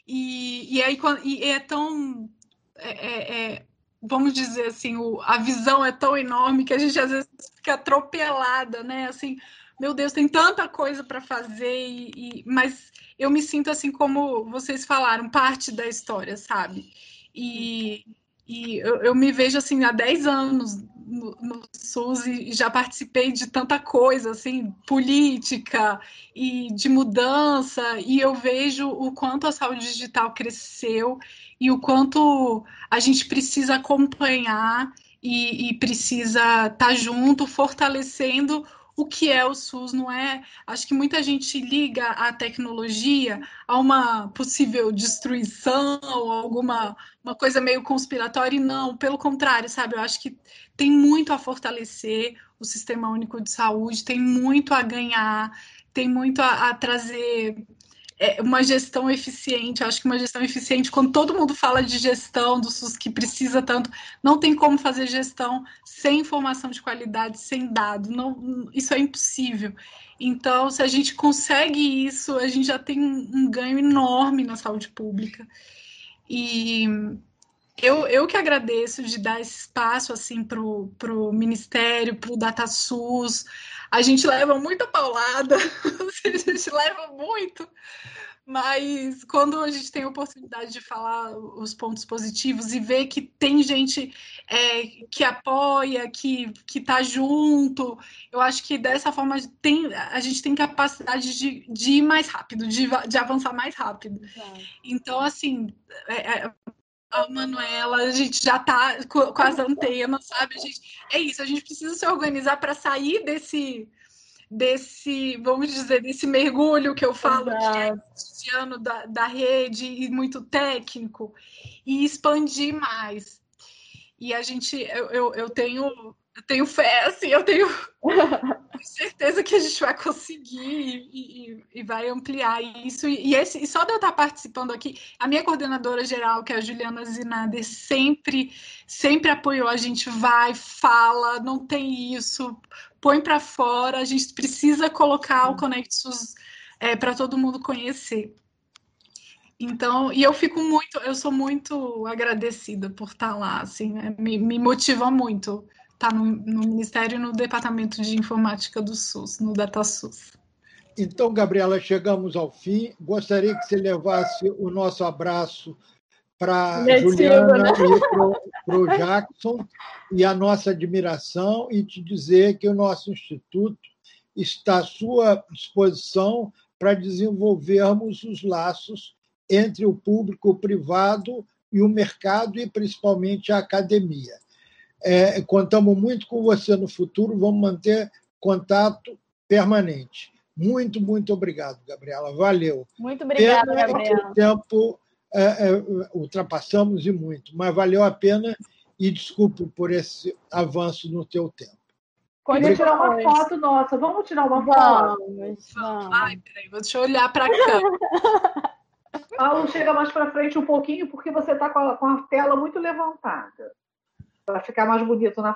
e, e aí, e é tão, é, é, é vamos dizer assim, o, a visão é tão enorme que a gente às vezes fica atropelada, né? Assim, meu Deus, tem tanta coisa para fazer, e, e, mas eu me sinto assim como vocês falaram, parte da história, sabe? E, e eu, eu me vejo assim há 10 anos no, no SUS e já participei de tanta coisa, assim, política e de mudança, e eu vejo o quanto a saúde digital cresceu e o quanto a gente precisa acompanhar e, e precisa estar tá junto, fortalecendo o que é o SUS, não é? Acho que muita gente liga a tecnologia a uma possível destruição ou alguma uma coisa meio conspiratória, e não, pelo contrário, sabe? Eu acho que tem muito a fortalecer o Sistema Único de Saúde, tem muito a ganhar, tem muito a, a trazer é uma gestão eficiente. Eu acho que uma gestão eficiente, quando todo mundo fala de gestão do SUS que precisa tanto, não tem como fazer gestão sem informação de qualidade, sem dado. Não, isso é impossível. Então, se a gente consegue isso, a gente já tem um, um ganho enorme na saúde pública. E eu, eu que agradeço de dar esse espaço assim para o Ministério, para o DataSUS. A gente leva muita paulada, a gente leva muito, mas quando a gente tem a oportunidade de falar os pontos positivos e ver que tem gente é, que apoia, que está junto, eu acho que dessa forma tem, a gente tem capacidade de, de ir mais rápido, de, de avançar mais rápido. Então, assim, é, é a Manuela, a gente já tá com, com as antenas, sabe? Gente, é isso, a gente precisa se organizar para sair desse desse, vamos dizer, desse mergulho que eu falo é ano da, da rede e muito técnico e expandir mais. E a gente, eu, eu, eu tenho eu tenho fé, assim, eu tenho certeza que a gente vai conseguir e, e, e vai ampliar isso. E, esse, e só de eu estar participando aqui, a minha coordenadora geral, que é a Juliana Zinader, sempre, sempre apoiou. A gente vai, fala, não tem isso, põe para fora, a gente precisa colocar o Conexus é, para todo mundo conhecer. Então, e eu fico muito, eu sou muito agradecida por estar lá, assim, né? me, me motiva muito estar no, no Ministério e no Departamento de Informática do SUS, no DataSUS. Então, Gabriela, chegamos ao fim. Gostaria que você levasse o nosso abraço para Juliana né? e para o Jackson e a nossa admiração e te dizer que o nosso instituto está à sua disposição para desenvolvermos os laços entre o público o privado e o mercado e principalmente a academia. É, contamos muito com você no futuro, vamos manter contato permanente. Muito, muito obrigado, Gabriela. Valeu. Muito obrigada, pena Gabriela. o tempo é, é, ultrapassamos e muito, mas valeu a pena e desculpe por esse avanço no teu tempo. Queria tirar uma foto nossa. Vamos tirar uma foto? Vamos, vamos. Ai, peraí, deixa eu olhar para câmera. Paulo, chega mais para frente um pouquinho, porque você está com, com, a tela muito levantada. Para ficar mais bonito na